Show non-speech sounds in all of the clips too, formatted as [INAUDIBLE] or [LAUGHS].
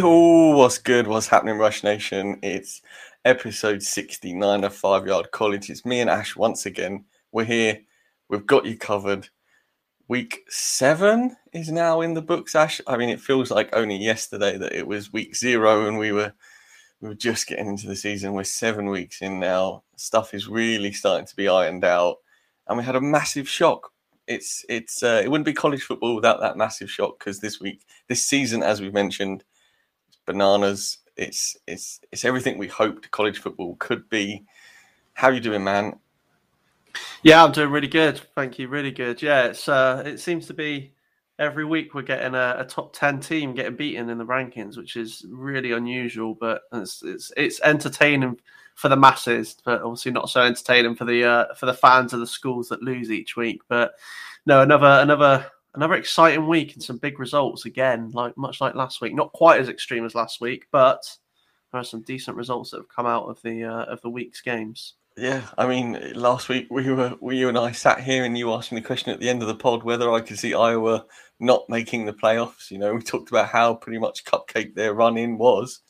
Yo, what's good? What's happening, Rush Nation? It's episode 69 of Five Yard College. It's me and Ash once again. We're here. We've got you covered. Week seven is now in the books, Ash. I mean, it feels like only yesterday that it was week zero and we were we were just getting into the season. We're seven weeks in now. Stuff is really starting to be ironed out. And we had a massive shock. It's it's uh, it wouldn't be college football without that massive shock because this week, this season, as we mentioned, bananas. It's it's it's everything we hoped college football could be. How you doing, man? Yeah, I'm doing really good. Thank you. Really good. Yeah, it's uh, it seems to be every week we're getting a, a top ten team getting beaten in the rankings, which is really unusual. But it's it's, it's entertaining for the masses, but obviously not so entertaining for the uh, for the fans of the schools that lose each week. But no, another another another exciting week and some big results again, like much like last week. Not quite as extreme as last week, but there are some decent results that have come out of the uh, of the week's games. Yeah, I mean, last week we were, we, you and I sat here, and you asked me the question at the end of the pod whether I could see Iowa not making the playoffs. You know, we talked about how pretty much cupcake their run in was,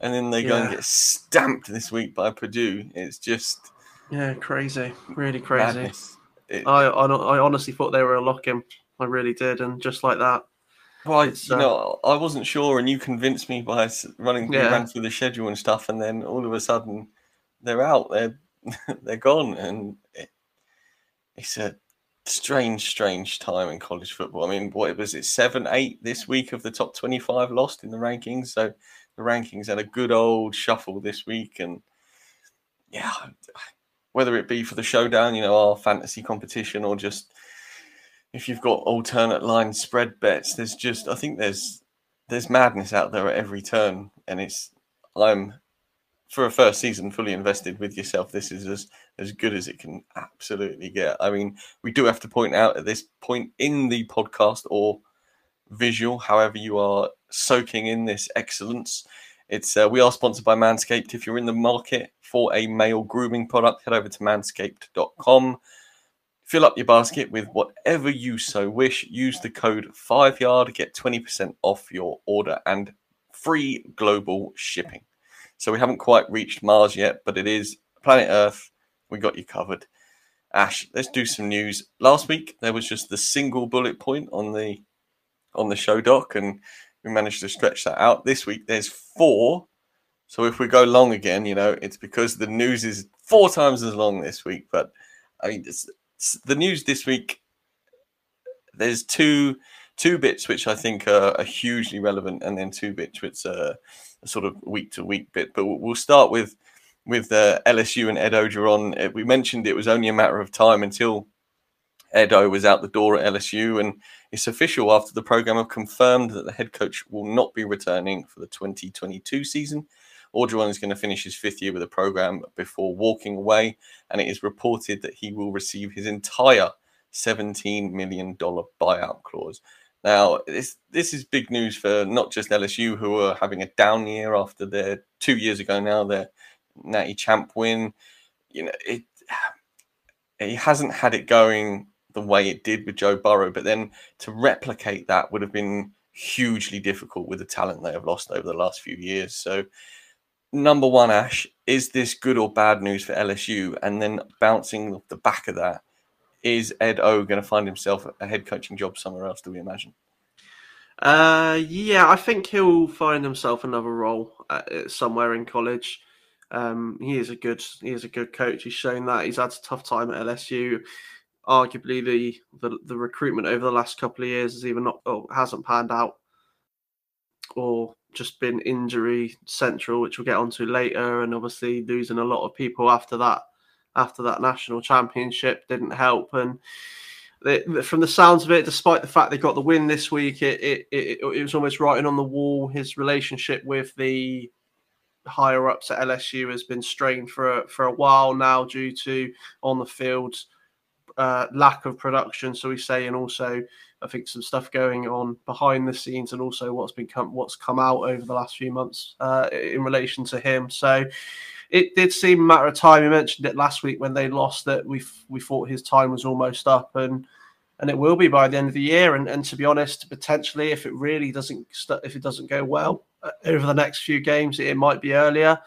and then they go and get stamped this week by Purdue. It's just Yeah, crazy, really crazy. It- I, I I honestly thought they were a lock in. I really did, and just like that, Right, It's, you uh, know, I wasn't sure, and you convinced me by running Yeah. ran through the schedule and stuff, and then all of a sudden they're out, they're [LAUGHS] they're gone, and it, it's a strange, strange time in college football. I mean, what was it, seven, eight this week of the top twenty-five lost in the rankings, so the rankings had a good old shuffle this week, and yeah, [SIGHS] whether it be for the showdown, you know, our fantasy competition, or just if you've got alternate line spread bets, there's just I think there's there's madness out there at every turn, and it's I'm for a first season fully invested with yourself. This is as as good as it can absolutely get. I mean, we do have to point out at this point in the podcast or visual, however you are soaking in this excellence. It's uh, we are sponsored by Manscaped. If you're in the market for a male grooming product, head over to manscaped.com. Fill up your basket with whatever you so wish. Use the code 5yard, get 20% off your order and free global shipping. So we haven't quite reached Mars yet, but it is planet Earth. We got you covered. Ash, let's do some news. Last week there was just the single bullet point on the on the show doc, and we managed to stretch that out. This week there's four. So if we go long again, you know, it's because the news is four times as long this week. But I mean, it's, it's- the news this week. There's two two bits which I think are, are hugely relevant, and then two bits which are a sort of week to week bit. But we'll, start with with uh, LSU and Ed Orgeron. Uh, We mentioned it was only a matter of time until Edo was out the door at LSU, and it's official after the program have confirmed that the head coach will not be returning for the 2022 season. Orgeron is going to finish his fifth year with the program before walking away, and it is reported that he will receive his entire $17 million buyout clause. Now, this this is big news for not just LSU, who are having a down year after their two years ago now their Natty Champ win. You know, it he hasn't had it going the way it did with Joe Burrow, but then to replicate that would have been hugely difficult with the talent they have lost over the last few years. So, number one, Ash, is this good or bad news for LSU? And then bouncing off the back of that, is Ed O going to find himself a head coaching job somewhere else? Do we imagine? Uh, yeah, I think he'll find himself another role uh, somewhere in college. Um, he is a good he is a good coach. He's shown that he's had a tough time at LSU. Arguably, the the, the recruitment over the last couple of years has even not oh, hasn't panned out, or just been injury central, which we'll get onto later. And obviously, losing a lot of people after that after that national championship didn't help. And from the sounds of it, despite the fact they got the win this week, it it, it, it was almost writing on the wall. His relationship with the higher ups at LSU has been strained for a, for a while now due to on the field uh, lack of production. So we say, and also I think some stuff going on behind the scenes, and also what's been come, what's come out over the last few months uh, in relation to him. So it did seem a matter of time. You mentioned it last week when they lost that we we thought his time was almost up, and and it will be by the end of the year. And, and to be honest, potentially, if it really doesn't if it doesn't go well uh, over the next few games, it might be earlier.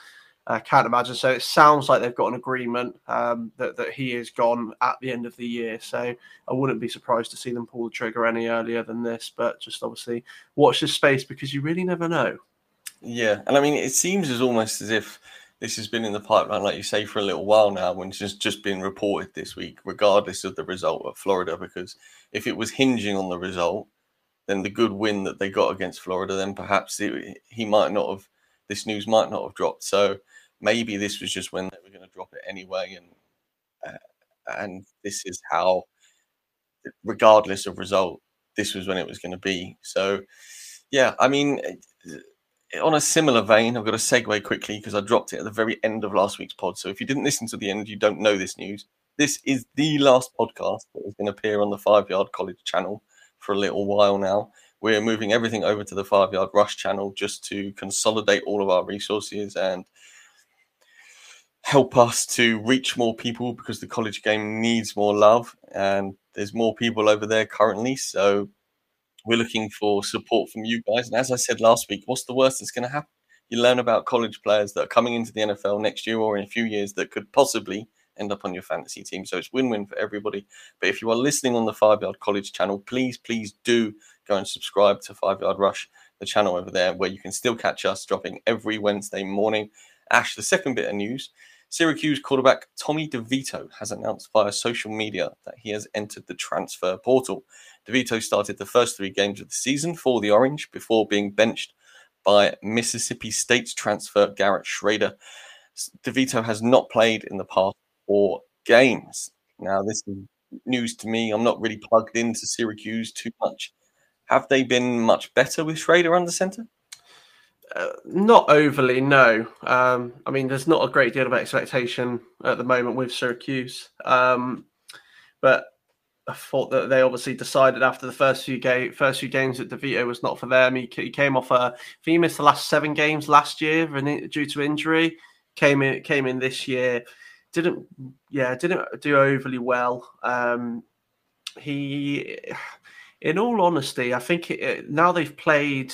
I can't imagine. So it sounds like they've got an agreement um, that that he is gone at the end of the year. So I wouldn't be surprised to see them pull the trigger any earlier than this. But just obviously watch this space because you really never know. Yeah, and I mean, it seems as almost as if this has been in the pipeline, like you say, for a little while now, when it's just, just been reported this week, regardless of the result at Florida. Because if it was hinging on the result, then the good win that they got against Florida, then perhaps it, he might not have, this news might not have dropped. So maybe this was just when they were going to drop it anyway. And, uh, and this is how, regardless of result, this was when it was going to be. So, yeah, I mean, on a similar vein, I've got to segue quickly because I dropped it at the very end of last week's pod. So if you didn't listen to the end, you don't know this news. This is the last podcast that is going to appear on the Five Yard College channel for a little while now. We're moving everything over to the Five Yard Rush channel just to consolidate all of our resources and help us to reach more people because the college game needs more love and there's more people over there currently. So we're looking for support from you guys. And as I said last week, what's the worst that's going to happen? You learn about college players that are coming into the NFL next year or in a few years that could possibly end up on your fantasy team. So it's win win for everybody. But if you are listening on the Five Yard College channel, please, please do go and subscribe to Five Yard Rush, the channel over there, where you can still catch us dropping every Wednesday morning. Ash, the second bit of news Syracuse quarterback Tommy DeVito has announced via social media that he has entered the transfer portal. DeVito started the first three games of the season for the Orange before being benched by Mississippi State's transfer Garrett Shrader. DeVito has not played in the past four games. Now, this is news to me. I'm not really plugged into Syracuse too much. Have they been much better with Shrader under center? Uh, not overly, no. Um, I mean, there's not a great deal of expectation at the moment with Syracuse, um, but I thought that they obviously decided after the first few game first few games that DeVito was not for them. He, he came off a he missed the last seven games last year due to injury. Came in came in this year, didn't yeah didn't do overly well. Um, he, in all honesty, I think it, now they've played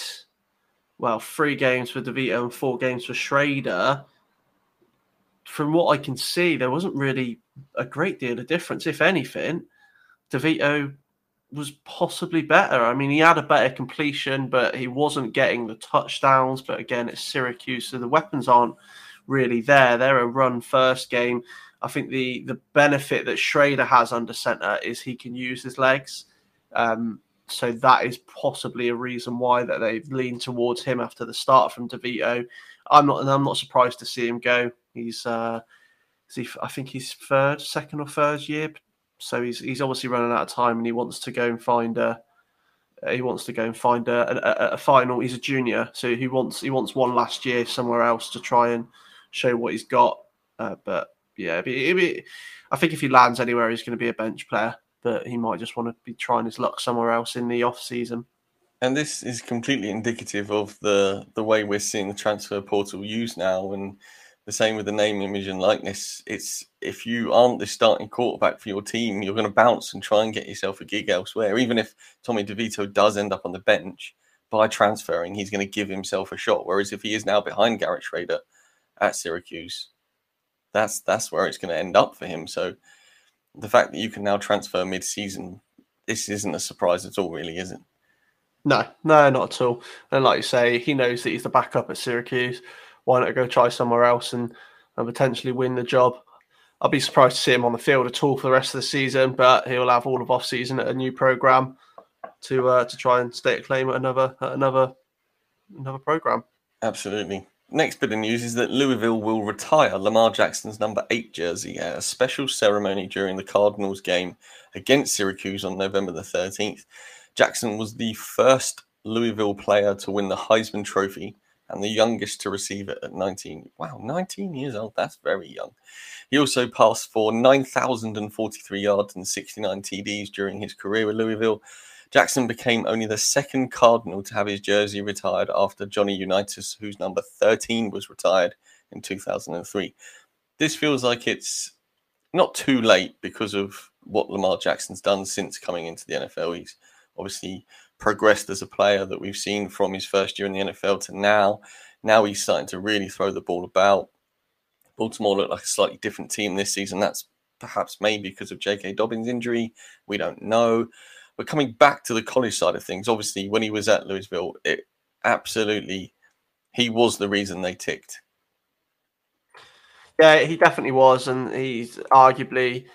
well, three games for DeVito and four games for Shrader, From what I can see, there wasn't really a great deal of difference. If anything, DeVito was possibly better. I mean, he had a better completion, but he wasn't getting the touchdowns. But again, it's Syracuse, so the weapons aren't really there. They're a run first game. I think the the benefit that Shrader has under center is he can use his legs. Um, so that is possibly a reason why that they've leaned towards him after the start from DeVito. I'm not, and I'm not surprised to see him go. He's, uh, he, I think he's third, second or third year, so he's he's obviously running out of time, and he wants to go and find a. He wants to go and find a, a, a final. He's a junior, so he wants he wants one last year somewhere else to try and show what he's got. Uh, but yeah, it'd be, it'd be, I think if he lands anywhere, he's going to be a bench player but he might just want to be trying his luck somewhere else in the off season. And this is completely indicative of the the way we're seeing the transfer portal used now, and the same with the name, image, and likeness. It's if you aren't the starting quarterback for your team, you're going to bounce and try and get yourself a gig elsewhere. Even if Tommy DeVito does end up on the bench by transferring, he's going to give himself a shot. Whereas if he is now behind Garrett Shrader at Syracuse, that's that's where it's going to end up for him. So the fact that you can now transfer mid-season, this isn't a surprise at all, really, is it? No, no, not at all. And like you say, he knows that he's the backup at Syracuse. Why not go try somewhere else? And and potentially win the job. I'd be surprised to see him on the field at all for the rest of the season, but he'll have all of off season at a new program to uh, to try and stake a claim at another at another another program. Absolutely. Next bit of news is that Louisville will retire Lamar Jackson's number eight jersey at a special ceremony during the Cardinals game against Syracuse on November the 13th. Jackson was the first Louisville player to win the Heisman Trophy and the youngest to receive it at 19. Wow, 19 years old. That's very young. He also passed for 9,043 yards and 69 TDs during his career with Louisville. Jackson became only the second Cardinal to have his jersey retired after Johnny Unitas, whose number 13 was retired in 2003. This feels like it's not too late because of what Lamar Jackson's done since coming into the NFL. He's obviously progressed as a player that we've seen from his first year in the NFL to now. Now he's starting to really throw the ball about. Baltimore looked like a slightly different team this season. That's perhaps maybe because of J.K. Dobbins' injury. We don't know. But coming back to the college side of things, obviously when he was at Louisville, it absolutely he was the reason they ticked. Yeah, he definitely was, and he's arguably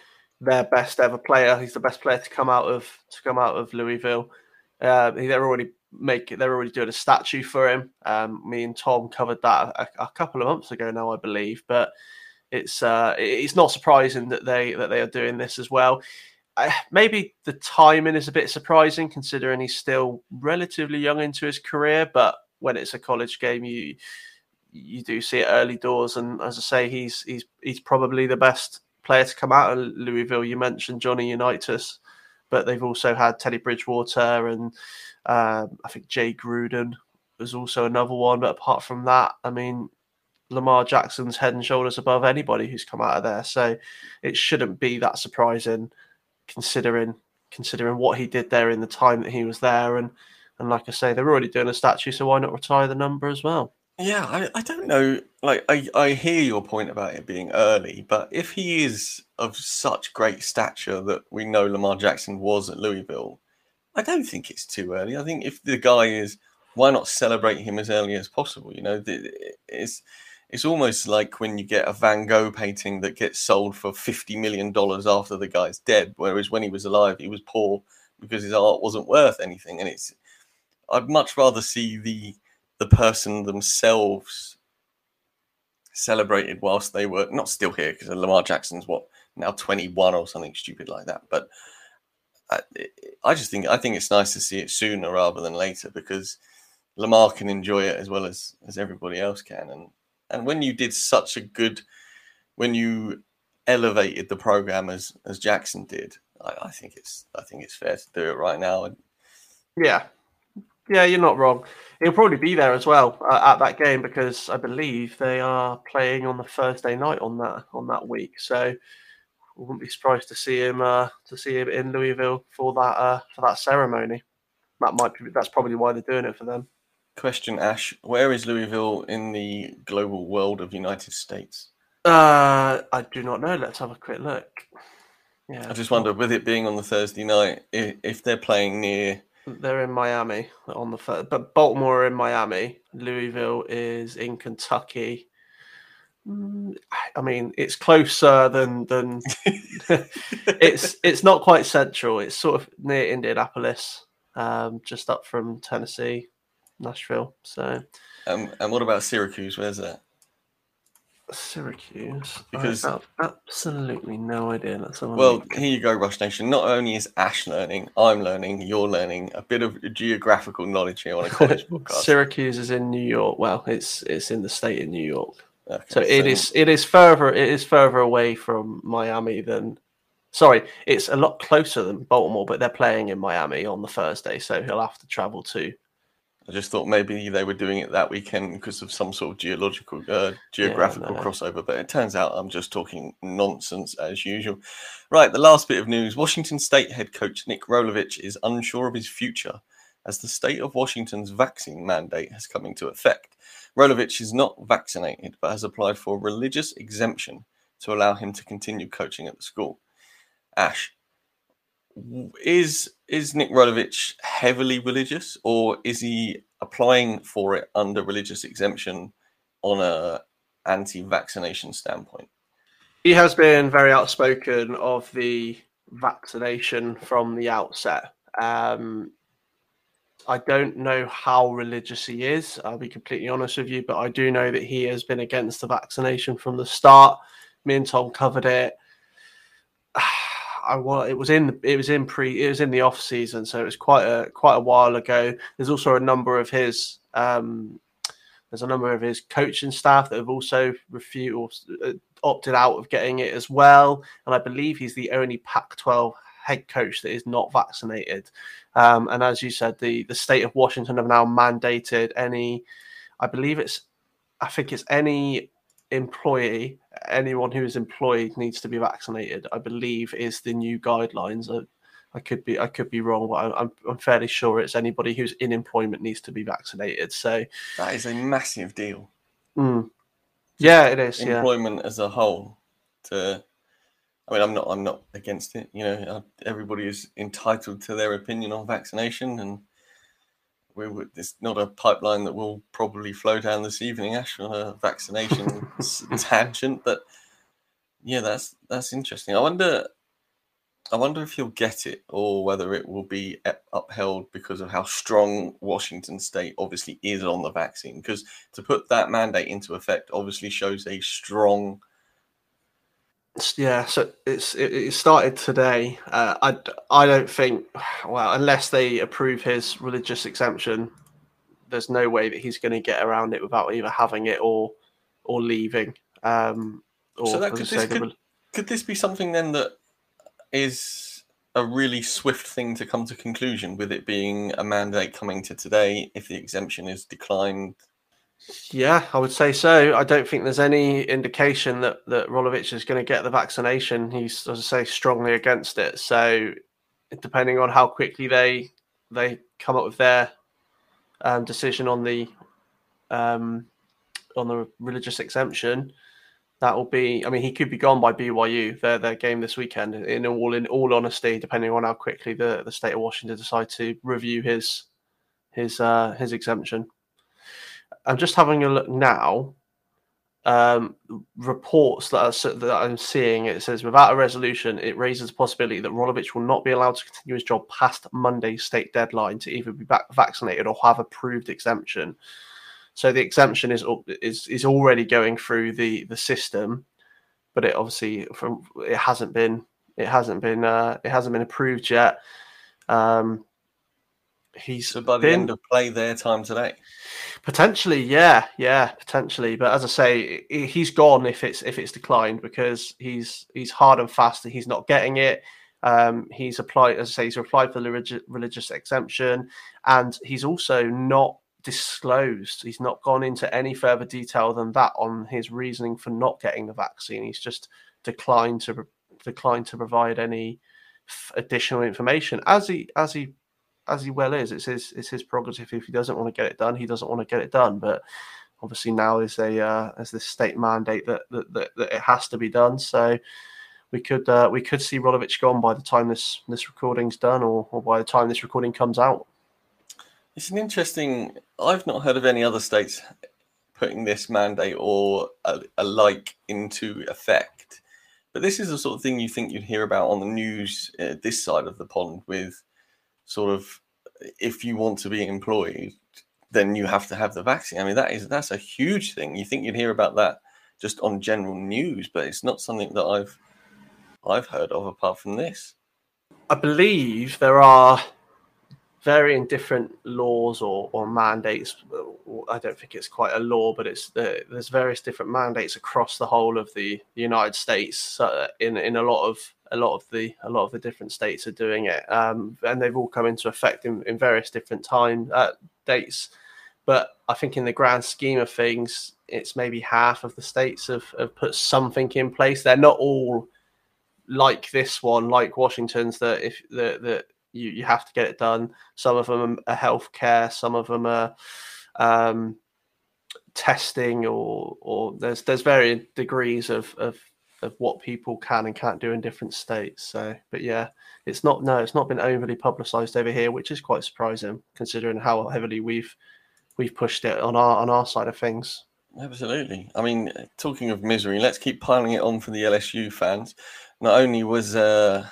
their best ever player. He's the best player to come out of to come out of Louisville. Uh, they're already make they're already doing a statue for him. Um, me and Tom covered that a, a, couple of months ago now, I believe. But it's uh, it's not surprising that they that they are doing this as well. Maybe the timing is a bit surprising considering he's still relatively young into his career. But when it's a college game, you you do see it early doors. And as I say, he's he's he's probably the best player to come out of Louisville. You mentioned Johnny Unitas, but they've also had Teddy Bridgewater and um, I think Jay Gruden was also another one. But apart from that, I mean, Lamar Jackson's head and shoulders above anybody who's come out of there. So it shouldn't be that surprising considering considering what he did there in the time that he was there and and like I say, they're already doing a statue, so why not retire the number as well? Yeah, I, I don't know. Like, I, I hear your point about it being early, but if he is of such great stature that we know Lamar Jackson was at Louisville, I don't think it's too early. I think if the guy is, why not celebrate him as early as possible? You know, it's it's almost like when you get a Van Gogh painting that gets sold for fifty million dollars after the guy's dead, whereas when he was alive, he was poor because his art wasn't worth anything. And it's, I'd much rather see the the person themselves celebrated whilst they were not still here because Lamar Jackson's what now 21 or something stupid like that. But I, I, just think I think it's nice to see it sooner rather than later because Lamar can enjoy it as well as as everybody else can. And and when you did such a good, when you elevated the program as as Jackson did, I, I think it's I think it's fair to do it right now. And yeah, yeah, you're not wrong. He'll probably be there as well uh, at that game because I believe they are playing on the Thursday night on that on that week. So we wouldn't be surprised to see him uh, to see him in Louisville for that uh, for that ceremony. That might be that's probably why they're doing it for them. Question, Ash: Where is Louisville in the global world of United States? Uh, I do not know. Let's have a quick look. Yeah, I just wonder, with it being on the Thursday night, if they're playing near they're in Miami on the first, but Baltimore are in Miami. Louisville is in Kentucky. Mm, I mean, it's closer than than [LAUGHS] it's it's not quite central. It's sort of near Indianapolis, um, just up from Tennessee, Nashville. So, um, and what about Syracuse? Where's that? Syracuse. Because I have absolutely no idea. That's well, here you go, Rush Nation. Not only is Ash learning, I'm learning, you're learning a bit of geographical knowledge here on a college [LAUGHS] podcast. Syracuse is in New York. Well, it's it's in the state of New York. Okay, so, so it is it is further it is further away from Miami than sorry, it's a lot closer than Baltimore, but they're playing in Miami on the Thursday, so he'll have to travel to I just thought maybe they were doing it that weekend because of some sort of geological, uh, geographical yeah, no. crossover. But it turns out I'm just talking nonsense as usual. Right, the last bit of news: Washington State head coach Nick Rolovich is unsure of his future as the state of Washington's vaccine mandate has come into effect. Rolovich is not vaccinated, but has applied for a religious exemption to allow him to continue coaching at the school. Ash, is is Nick Rolovich heavily religious, or is he applying for it under religious exemption on a anti-vaccination standpoint? He has been very outspoken of the vaccination from the outset. Um, I don't know how religious he is. I'll be completely honest with you, but I do know that he has been against the vaccination from the start. Me and Tom covered it. [SIGHS] I well, it was in it was in pre it was in the off season, so it was quite a quite a while ago. There's also a number of his um, there's a number of his coaching staff that have also refused or uh, opted out of getting it as well, and I believe he's the only Pac-12 head coach that is not vaccinated. Um, and as you said, the the state of Washington have now mandated any, I believe it's, I think it's any employee, anyone who is employed needs to be vaccinated. I believe is the new guidelines. I, I could be I could be wrong, but I'm I'm fairly sure it's anybody who's in employment needs to be vaccinated. So that is a massive deal. Mm, yeah, it is. Employment yeah. as a whole. To, I mean, I'm not I'm not against it. You know, everybody is entitled to their opinion on vaccination, and we would, it's not a pipeline that will probably flow down this evening, Ash, on a vaccination [LAUGHS] tangent. But yeah, that's that's interesting. I wonder, I wonder if he'll get it or whether it will be upheld because of how strong Washington State obviously is on the vaccine. Because to put that mandate into effect obviously shows a strong yeah, so it's it, it started today. Uh, I I don't think well unless they approve his religious exemption, there's no way that he's going to get around it without either having it or or leaving. Um, or, so that could this, could, could this be something then that is a really swift thing to come to conclusion with it being a mandate coming to today if the exemption is declined yeah, I would say so. I don't think there's any indication that that Rolovich is going to get the vaccination. He's, as I say, strongly against it. So, depending on how quickly they they come up with their um, decision on the um, on the religious exemption, that will be. I mean, he could be gone by BYU their their game this weekend. In all in all honesty, depending on how quickly the the state of Washington decide to review his his uh, his exemption. I'm just having a look now. Um, reports that, are, that I'm seeing it says without a resolution, it raises the possibility that Rolovich will not be allowed to continue his job past Monday's state deadline to either be back vaccinated or have approved exemption. So the exemption is is is already going through the the system, but it obviously from it hasn't been it hasn't been uh, it hasn't been approved yet. Um, he's so by the been, end of play their time today. Potentially, yeah, yeah, potentially. But as I say, he's gone if it's if it's declined because he's he's hard and fast. And he's not getting it. Um, he's applied, as I say, he's applied for the religious, exemption, and he's also not disclosed. He's not gone into any further detail than that on his reasoning for not getting the vaccine. He's just declined to declined to provide any additional information, as he as he as he well is. It's his it's his prerogative. If he doesn't want to get it done, he doesn't want to get it done. But obviously now is a uh, as this state mandate that, that that, that it has to be done. So we could uh, we could see Rolovich gone by the time this this recording's done, or, or by the time this recording comes out. It's an interesting. I've not heard of any other states putting this mandate or a, a like into effect. But this is the sort of thing you think you'd hear about on the news uh, this side of the pond with sort of if you want to be employed, then you have to have the vaccine. I mean, that is that's a huge thing. You think you'd hear about that just on general news, but it's not something that I've I've heard of apart from this. I believe there are varying different laws or, or mandates. I don't think it's quite a law, but it's the, there's various different mandates across the whole of the United States. Uh, in in a lot of a lot of the a lot of the different states are doing it, um, and they've all come into effect in, in various different time uh, dates. But I think in the grand scheme of things, it's maybe half of the states have, have put something in place. They're not all like this one, like Washington's, that if the that you, you have to get it done. Some of them are healthcare, some of them are um, testing, or or there's there's varying degrees of, of of what people can and can't do in different states. So, but yeah, it's not no, it's not been overly publicised over here, which is quite surprising considering how heavily we've we've pushed it on our on our side of things. Absolutely. I mean, talking of misery, let's keep piling it on for the LSU fans. Not only was uh,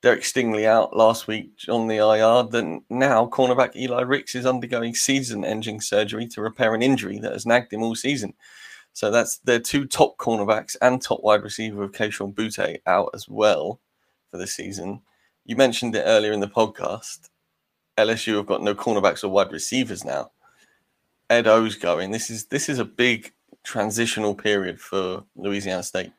Derek Stingley out last week on the IR, then now cornerback Eli Ricks is undergoing season-ending surgery to repair an injury that has nagged him all season. So that's their two top cornerbacks and top wide receiver of Kayshon Boutte out as well for the season. You mentioned it earlier in the podcast. LSU have got no cornerbacks or wide receivers now. Ed O's going. This is this is a big transitional period for Louisiana State.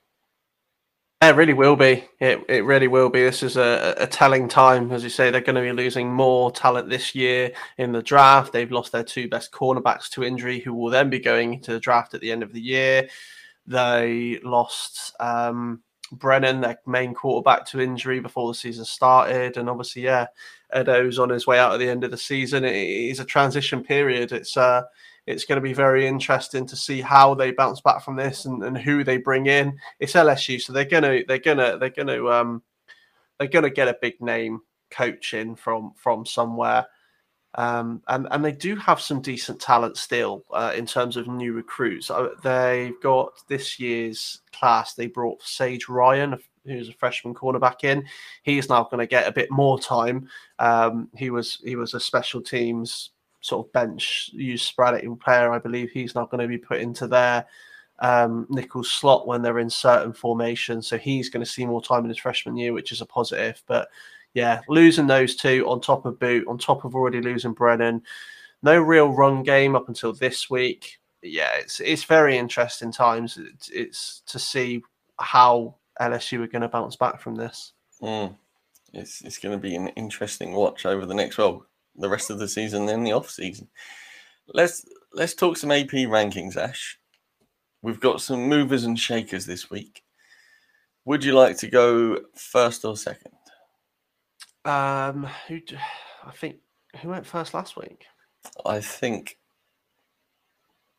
It really will be. It it really will be. This is a, a telling time, as you say. They're going to be losing more talent this year in the draft. They've lost their two best cornerbacks to injury, who will then be going to the draft at the end of the year. They lost um, Brennan, their main quarterback, to injury before the season started, and obviously, yeah, Edo's on his way out at the end of the season. It is a transition period. It's uh, it's going to be very interesting to see how they bounce back from this and, and who they bring in. It's LSU, so they're gonna they're gonna they're gonna um they're gonna get a big name coach in from from somewhere. Um, and and they do have some decent talent still uh, in terms of new recruits. Uh, they've got this year's class. They brought Sage Ryan, who's a freshman cornerback in. He's now going to get a bit more time. Um, he was he was a special teams sort of bench use sporadic player. I believe he's not going to be put into their um, nickel slot when they're in certain formations. So he's going to see more time in his freshman year, which is a positive. But yeah, losing those two on top of Boot, on top of already losing Brennan, no real run game up until this week. Yeah, it's it's very interesting times. It's, it's to see how LSU are going to bounce back from this. Mm. It's it's going to be an interesting watch over the next well the rest of the season and the off season. Let's let's talk some AP rankings, Ash. We've got some movers and shakers this week. Would you like to go first or second? Um, who? I think who went first last week? I think.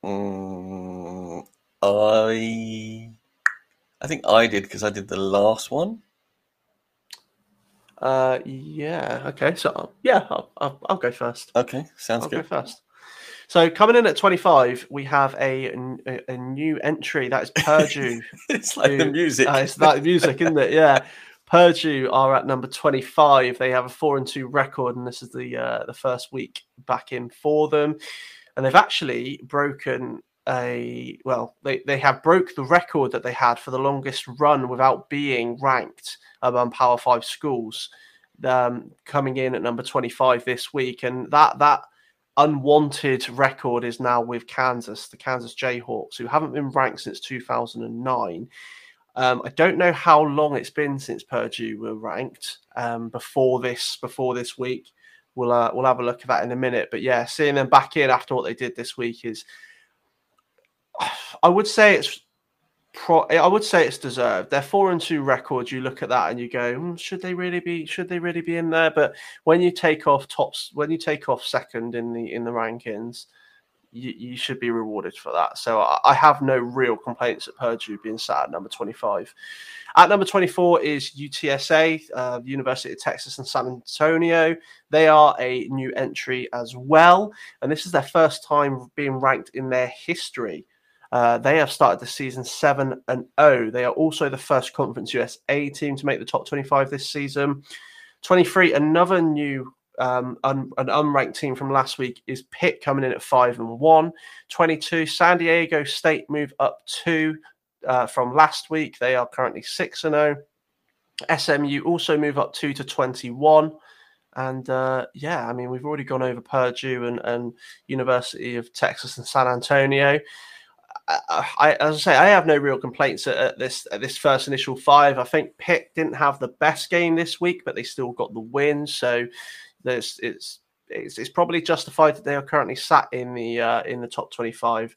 Um, I. I think I did because I did the last one. Uh, yeah. Okay. So yeah, I'll, I'll, I'll go first. Okay, sounds I'll good. go first. So coming in at 25, we have a, a, a new entry. That is Purdue. [LAUGHS] it's like the music. Uh, it's like music, isn't it? Yeah. [LAUGHS] Purdue are at number 25. They have a four and two record, and this is the uh, the first week back in for them. And they've actually broken a well, they, they have broke the record that they had for the longest run without being ranked among Power Five schools. Um, coming in at number 25 this week, and that that unwanted record is now with Kansas, the Kansas Jayhawks, who haven't been ranked since 2009. Um, I don't know how long it's been since Purdue were ranked um, before this before this week. We'll uh, we'll have a look at that in a minute. But yeah, seeing them back in after what they did this week is, [SIGHS] I would say it's pro- I would say it's deserved. They're four and two records. You look at that and you go, "Hmm, should they really be? Should they really be in there? But when you take off tops, when you take off second in the in the rankings, you, you should be rewarded for that. So I, I have no real complaints at Purdue being sat at number 25. At number 24 is UTSA, uh, University of Texas and San Antonio. They are a new entry as well. And this is their first time being ranked in their history. Uh, they have started the season 7 and 0. They are also the first Conference USA team to make the top 25 this season. 23, another new um, un, an unranked team from last week is Pitt coming in at five and one. 22, San Diego State move up two uh, from last week. They are currently six and zero. SMU also move up two to 21. And uh, yeah, I mean, we've already gone over Purdue and, and University of Texas and San Antonio. I, I, as I say, I have no real complaints at, at this at this first initial five. I think Pitt didn't have the best game this week, but they still got the win. So there's it's it's, it's probably justified that they are currently sat in the uh, in the top 25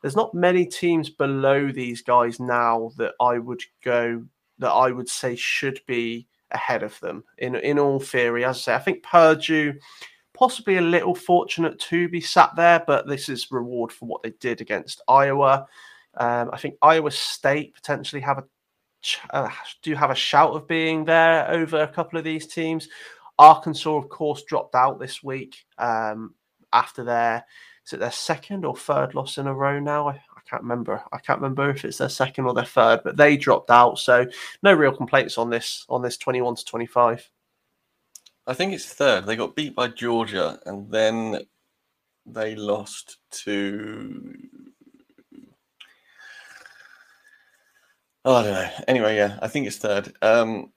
there's not many teams below these guys now that i would go that i would say should be ahead of them in in all theory as i say i think purdue possibly a little fortunate to be sat there but this is reward for what they did against iowa um, i think iowa state potentially have a uh, do have a shout of being there over a couple of these teams Arkansas, of course, dropped out this week um, after their is it their second or third loss in a row now? I, I can't remember. I can't remember if it's their second or their third, but they dropped out. So no real complaints on this on this twenty one to twenty five. I think it's third. They got beat by Georgia, and then they lost to. Oh, I don't know. Anyway, yeah, I think it's third. Um,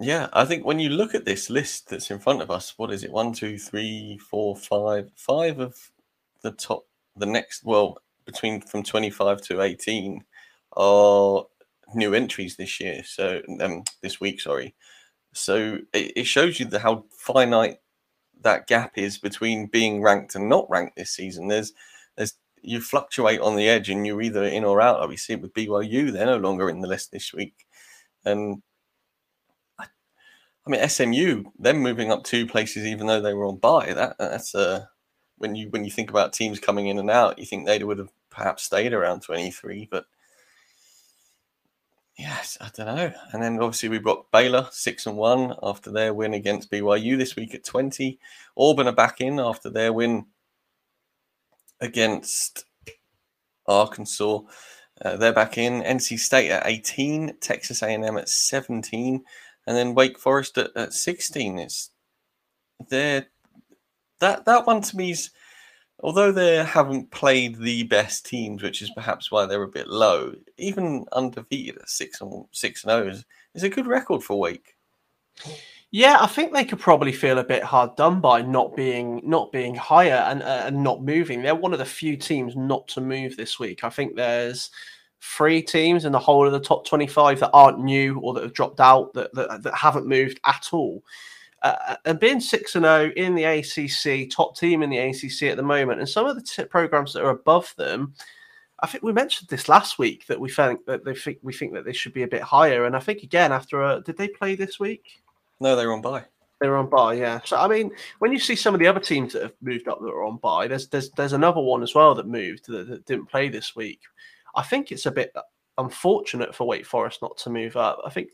yeah, I think when you look at this list that's in front of us, what is it? One, two, three, four, five, five of the top, the next, well, between from 25 to 18 are new entries this year. So, um, this week, sorry. So it, it shows you the, how finite that gap is between being ranked and not ranked this season. There's, there's, you fluctuate on the edge and you're either in or out. See it with BYU; they're no longer in the list this week, and I mean, SMU, them moving up two places, even though they were on bye. That that's uh, when you when you think about teams coming in and out, you think they would have perhaps stayed around twenty three, but yes, I don't know. And then obviously we've got Baylor six and one after their win against BYU this week at twenty. Auburn are back in after their win against Arkansas. Uh, they're back in. NC State at 18, Texas A&M at 17, and then Wake Forest at, at 16. It's there. That that one to me is, although they haven't played the best teams, which is perhaps why they're a bit low. Even undefeated at six and six and zero is, is a good record for Wake. Yeah, I think they could probably feel a bit hard done by not being not being higher and uh, and not moving. They're one of the few teams not to move this week. I think there's three teams in the whole of the top 25 that aren't new or that have dropped out that, that, that haven't moved at all. Uh, and being 6 and 0 in the ACC, top team in the ACC at the moment, and some of the t- programs that are above them, I think we mentioned this last week that we think that they think we think that they should be a bit higher. And I think again after a, did they play this week? No, they were on bye. They were on bye, yeah. So I mean, when you see some of the other teams that have moved up that are on bye, there's there's there's another one as well that moved that, that didn't play this week. I think it's a bit unfortunate for Wake Forest not to move up. I think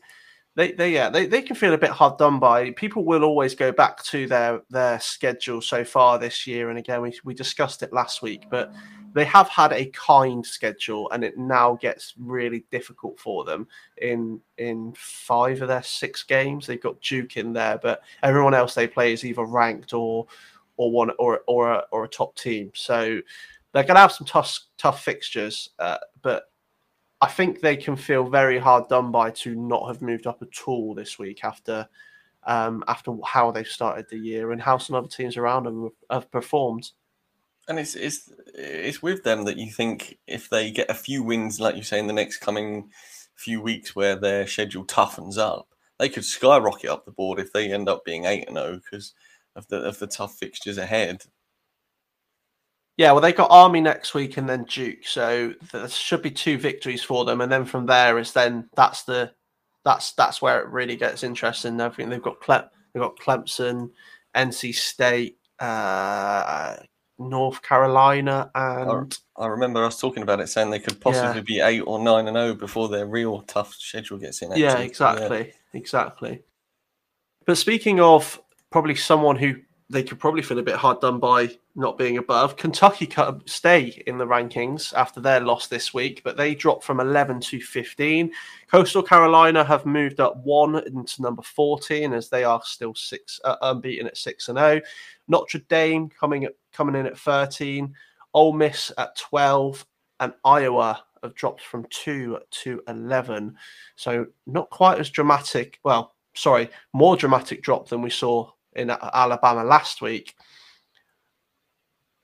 they, they yeah they, they can feel a bit hard done by. People will always go back to their their schedule so far this year, and again we we discussed it last week, but they have had a kind schedule, and it now gets really difficult for them in in five of their six games. They've got Duke in there, but everyone else they play is either ranked or or one or or a, or a top team. So they're going to have some tough tough fixtures, uh, but I think they can feel very hard done by to not have moved up at all this week after um, after how they've started the year and how some other teams around them have performed. And it's it's it's with them that you think if they get a few wins, like you say, in the next coming few weeks where their schedule toughens up, they could skyrocket up the board if they end up being eight and zero because of the of the tough fixtures ahead. Yeah, well, they got Army next week and then Duke, so there should be two victories for them, and then from there is then that's the that's that's where it really gets interesting. I think they've got Cle- they've got Clemson, NC State, uh, North Carolina, and I remember us talking about it, saying they could possibly Yeah. be eight or nine and zero before their real tough schedule gets in. yeah, exactly, exactly. But speaking of probably someone who they could probably feel a bit hard done by not being above, Kentucky stay in the rankings after their loss this week, but they dropped from 11 to 15. Coastal Carolina have moved up one into number 14 as they are still six uh, unbeaten at 6 and 0. Notre Dame coming at, coming in at 13, Ole Miss at 12, and Iowa have dropped from 2 to 11. So not quite as dramatic. Well, sorry, more dramatic drop than we saw in Alabama last week.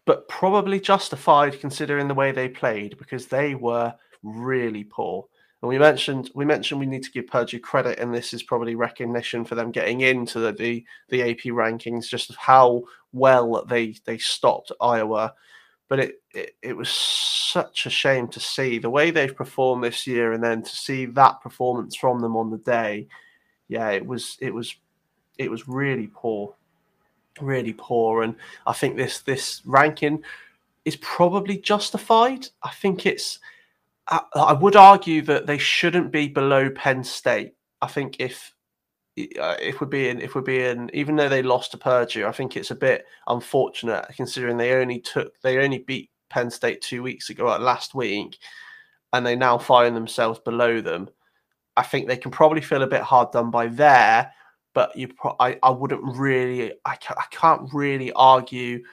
But probably justified considering the way they played because they were really poor. And we mentioned we mentioned we need to give Purdue credit, and this is probably recognition for them getting into the the, the AP rankings, just of how well they they stopped Iowa. But it, it it was such a shame to see the way they've performed this year, and then to see that performance from them on the day. Yeah, it was it was it was really poor, really poor, and I think this this ranking is probably justified. I think it's. I, I would argue that they shouldn't be below Penn State. I think if uh, if we're being if we're being even though they lost to Purdue, I think it's a bit unfortunate considering they only took they only beat Penn State two weeks ago, uh, last week, and they now find themselves below them. I think they can probably feel a bit hard done by there, but you, pro- I, I wouldn't really, I can't, I can't really argue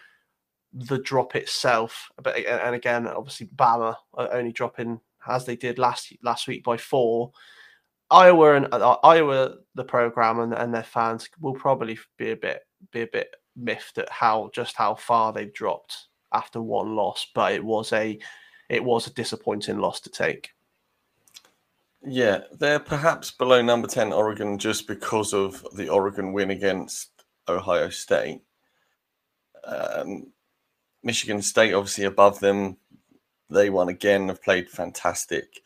the drop itself. But and again, obviously, Bama only dropping as they did last last week by four. Iowa and uh, Iowa, the program and, and their fans will probably be a bit be a bit miffed at how just how far they've dropped after one loss. But it was a it was a disappointing loss to take. Yeah, they're perhaps below number 10 Oregon just because of the Oregon win against Ohio State. Um, Michigan State, obviously, above them. They won again, have played fantastic.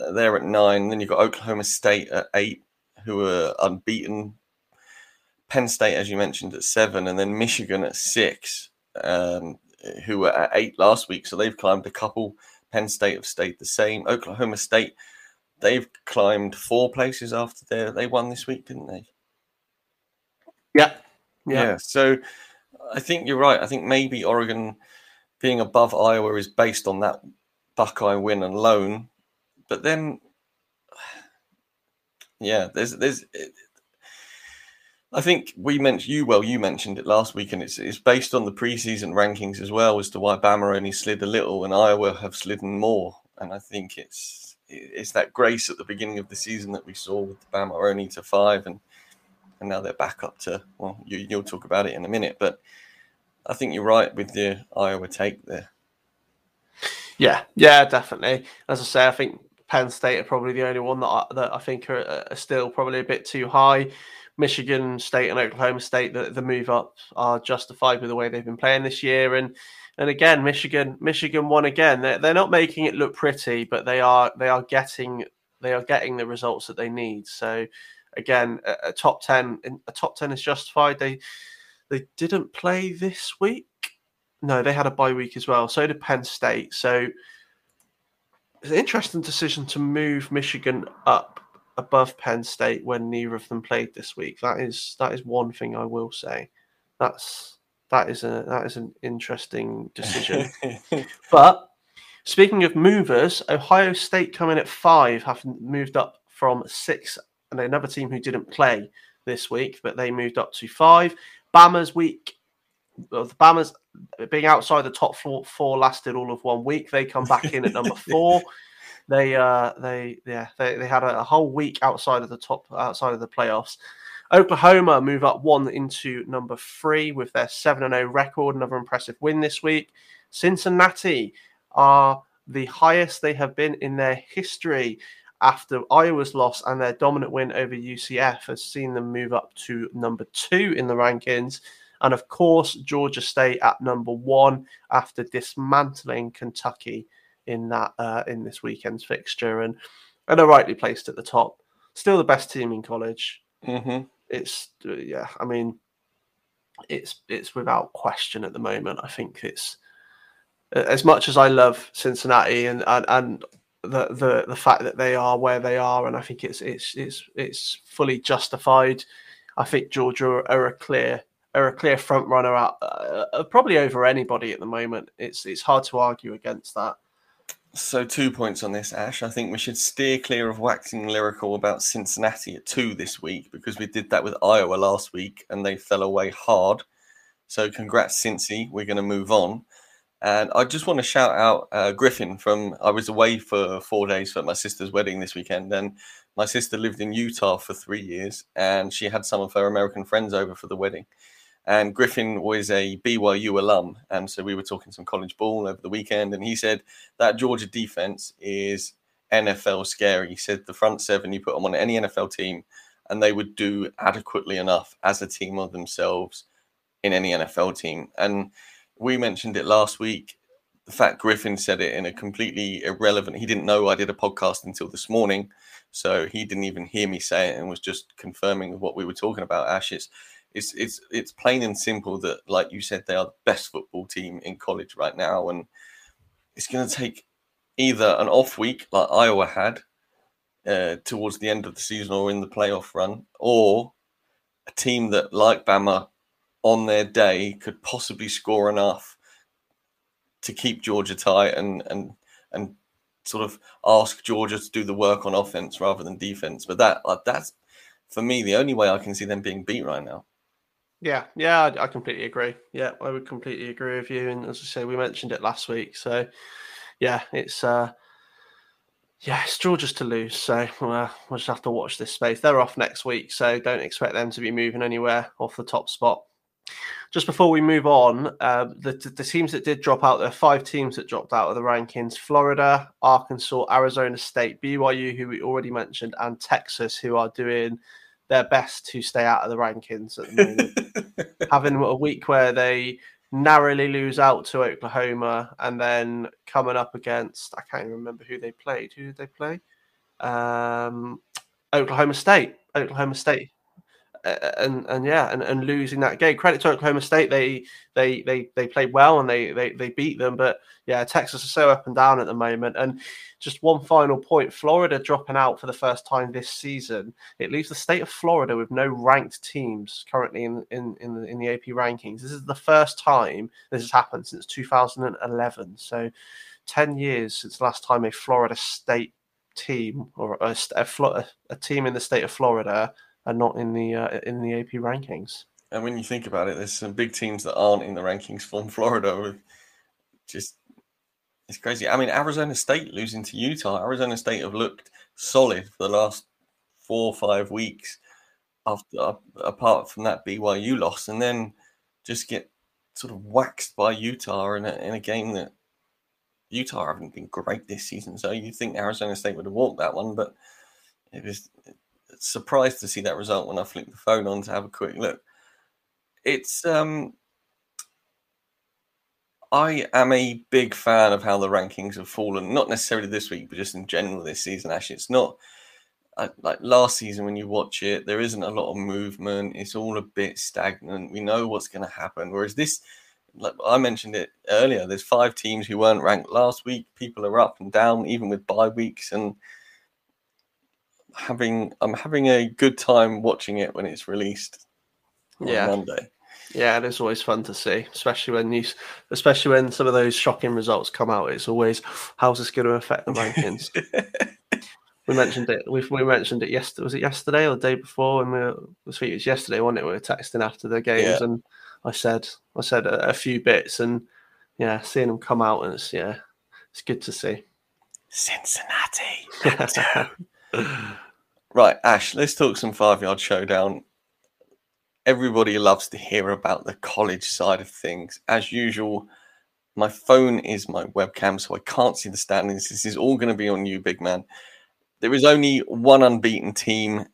Uh, they're at nine. Then you've got Oklahoma State at eight, who are unbeaten. Penn State, as you mentioned, at seven. And then Michigan at six, um, who were at eight last week. So they've climbed a couple. Penn State have stayed the same. Oklahoma State they've climbed four places after they they won this week, didn't they? Yeah. yeah. yeah. So I think you're right. I think maybe Oregon being above Iowa is based on that Buckeye win alone. But then, [SIGHS] yeah, there's there's. I think we mentioned you well. You mentioned it last week, and it's it's based on the preseason rankings as well as to why Bama only slid a little and Iowa have slidden more. And I think it's it's that grace at the beginning of the season that we saw with the Bama only to five, and and now they're back up to well, you, you'll talk about it in a minute, but I think you're right with the Iowa take there. Yeah, yeah, definitely. As I say, I think Penn State are probably the only one that I, that I think are, are still probably a bit too high. Michigan State and Oklahoma State, the, the move up are justified with the way they've been playing this year, and and again, Michigan, Michigan won again. They're, they're not making it look pretty, but they are they are getting they are getting the results that they need. So again, a, a top ten a top ten is justified. They they didn't play this week. No, they had a bye week as well. So did Penn State. So it's an interesting decision to move Michigan up above Penn State when neither of them played this week. That is that is one thing I will say. That's that is a that is an interesting decision. [LAUGHS] but speaking of movers, Ohio State coming at five have moved up from six, and another team who didn't play this week, but they moved up to five. Bama's week, well, the Bama's being outside the top four, four lasted all of one week. They come back in at number [LAUGHS] four. They uh they yeah they, they had a, a whole week outside of the top outside of the playoffs. Oklahoma move up one into number three with their 7 0 record. Another impressive win this week. Cincinnati are the highest they have been in their history after Iowa's loss and their dominant win over UCF has seen them move up to number two in the rankings. And of course, Georgia State at number one after dismantling Kentucky in that uh, in this weekend's fixture and and are rightly placed at the top. Still the best team in college. Mm-hmm it's yeah. I mean, it's it's without question at the moment. I think it's as much as I love Cincinnati and and, and the, the the fact that they are where they are, and I think it's it's it's it's fully justified. I think Georgia are a clear are a clear front runner out, uh, probably over anybody at the moment. It's it's hard to argue against that. So, two points on this, Ash. I think we should steer clear of waxing lyrical about Cincinnati at two this week because we did that with Iowa last week and they fell away hard. So, congrats, Cincy. We're going to move on. And I just want to shout out uh, Griffin from. I was away for four days for my sister's wedding this weekend, and my sister lived in Utah for three years, and she had some of her American friends over for the wedding. And Griffin was a BYU alum. And so we were talking some college ball over the weekend. And he said that Georgia defense is NFL scary. He said the front seven, you put them on any NFL team, and they would do adequately enough as a team of themselves in any NFL team. And we mentioned it last week. The fact Griffin said it in a completely irrelevant, he didn't know I did a podcast until this morning. So he didn't even hear me say it and was just confirming what we were talking about, Ash. It's, it's it's plain and simple that, like you said, they are the best football team in college right now, and it's going to take either an off week like Iowa had uh, towards the end of the season or in the playoff run, or a team that, like Bama, on their day could possibly score enough to keep Georgia tight and and and sort of ask Georgia to do the work on offense rather than defense. But that like, that's for me the only way I can see them being beat right now. Yeah, yeah, I, I, completely agree. Yeah, I would completely agree with you. And as I say, we mentioned it last week. So, yeah, it's uh, yeah, it's Georgia's to lose. So uh, we'll just have to watch this space. They're off next week, so don't expect them to be moving anywhere off the top spot. Just before we move on, uh, the, the teams that did drop out, there are five teams that dropped out of the rankings Florida, Arkansas, Arizona State, BYU, who we already mentioned, and Texas, who are doing their best to stay out of the rankings at the moment. [LAUGHS] Having a week where they narrowly lose out to Oklahoma and then coming up against, I can't even remember who they played. Who did they play? Um, Oklahoma State. Oklahoma State and and yeah, and, and losing that game. Credit to Oklahoma State, they they they they played well and they they they beat them. But yeah, Texas is so up and down at the moment. And just one final point: Florida dropping out for the first time this season. It leaves the state of Florida with no ranked teams currently in in in the, in the AP rankings. This is the first time this has happened since 2011. So. 10 years since last time a Florida State team or a, a, a, team in the state of Florida are not in the uh, in the AP rankings. And when you think about it, there's some big teams that aren't in the rankings from [LAUGHS] Florida. Just it's crazy. I mean, Arizona State losing to Utah. Arizona State have looked solid for the last four or five weeks, after apart from that BYU loss, and then just get sort of waxed by Utah in a, in a game that Utah haven't been great this season. So you think Arizona State would have walked that one, but it was surprised to see that result when I flicked the phone on to have a quick look. It's um, I am a big fan of how the rankings have fallen. Not necessarily this week, but just in general this season. Actually, it's not like last season when you watch it. There isn't a lot of movement. It's all a bit stagnant. We know what's going to happen. Whereas this, like I mentioned it earlier, there's five teams who weren't ranked last week. People are up and down, even with bye weeks, and having I'm having a good time watching it when it's released yeah. Monday. Yeah, and it's always fun to see, especially when you, especially when some of those shocking results come out. It's always how's this going to affect the rankings. [LAUGHS] we mentioned it. We we mentioned it yesterday. Was it yesterday or the day before? And we were, it was yesterday, wasn't it? We were texting after the games, yeah. and I said I said a, a, few bits, and yeah, seeing them come out, and it's yeah, it's good to see. Cincinnati. [LAUGHS] [LAUGHS] Right, Ash, let's talk some five yard showdown. Everybody loves to hear about the college side of things. As usual, my phone is my webcam, so I can't see the standings. This is all going to be on you, big man. There is only one unbeaten team,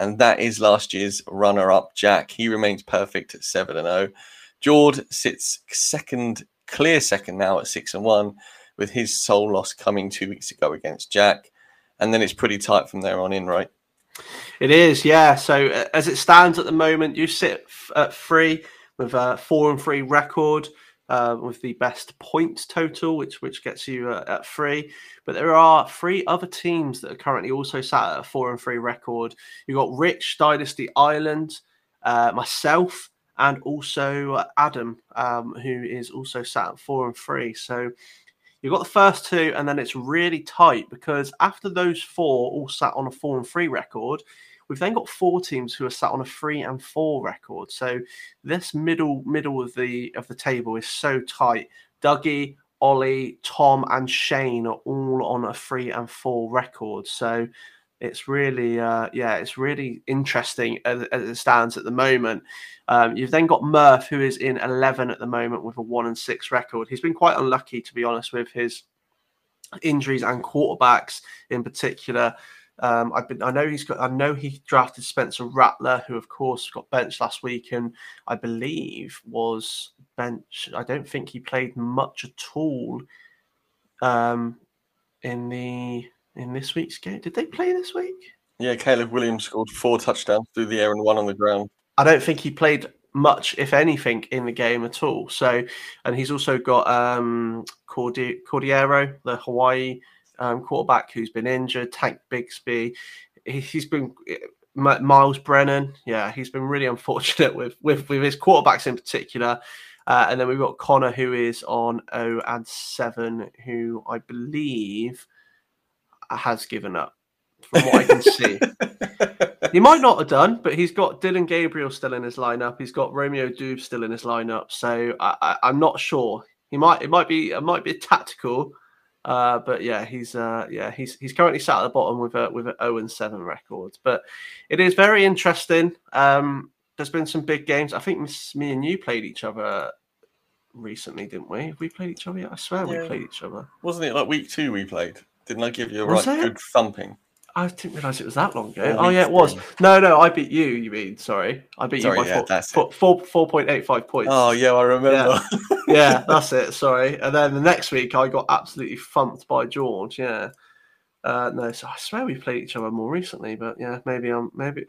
and that is last year's runner up, Jack. He remains perfect at 7 and 0. Jord sits second, clear second now at 6 and 1, with his sole loss coming two weeks ago against Jack and then it's pretty tight from there on in, right? It is, yeah. So uh, as it stands at the moment, you sit f- at three with a four and three record. Uh, with the best points total, which which gets you uh, at three. But there are three other teams that are currently also sat at a four and three record. You've got Rich Dynasty Island, uh, myself, and also Adam, um, who is also sat at four and three. So You've got the first two, and then it's really tight because after those four all sat on a four and three record, we've then got four teams who are sat on a three and four record. So this middle middle of the of the table is so tight. Dougie, Ollie, Tom, and Shane are all on a three and four record. So it's really uh, yeah it's really interesting as, as, it stands at the moment um, you've then got murph who is in 11 at the moment with a 1 and 6 record he's been quite unlucky to be honest with his injuries and quarterbacks in particular um, I've been, I know he's got. I know he drafted Spencer Rattler, who of course got benched last week, and I believe was bench. I don't think he played much at all um, in the in this week's game. Did they play this week? Yeah, Caleb Williams scored four touchdowns through the air and one on the ground. I don't think he played much, if anything, in the game at all. So, and he's also got um, Cordi- Cordeiro, the Hawaii um, quarterback, who's been injured. Tank Bigsby, he, has been Myles Brennan. Yeah, he's been really [LAUGHS] unfortunate with with with his quarterbacks in particular. Uh, and then we've got Connor, who is on 0 and 7, who I believe has given up, from what I can see. [LAUGHS] he might not have done, but he's got Dillon Gabriel still in his lineup. He's got Romeo Doubs still in his lineup. So I, am not sure. He might. It might be. It might be tactical. Uh, but yeah, he's uh, yeah he's he's currently sat at the bottom with a with an 0 and 7 record. But it is very interesting. Um, there's been some big games. I think me and you played each other recently, didn't we? We played each other yet? I swear yeah. we played each other. Wasn't it like week two we played? Didn't I give you a was right it? good thumping? I didn't realise it was that long ago. oh yeah, it was. No, no, I beat you. You mean? Sorry, I beat sorry, you by yeah, four, four, four point eight five points. Oh yeah, I remember. Yeah. [LAUGHS] yeah, that's it. Sorry. And then the next week, I got absolutely thumped by George. Yeah. Uh, no, so I swear we played each other more recently, but yeah, maybe I'm maybe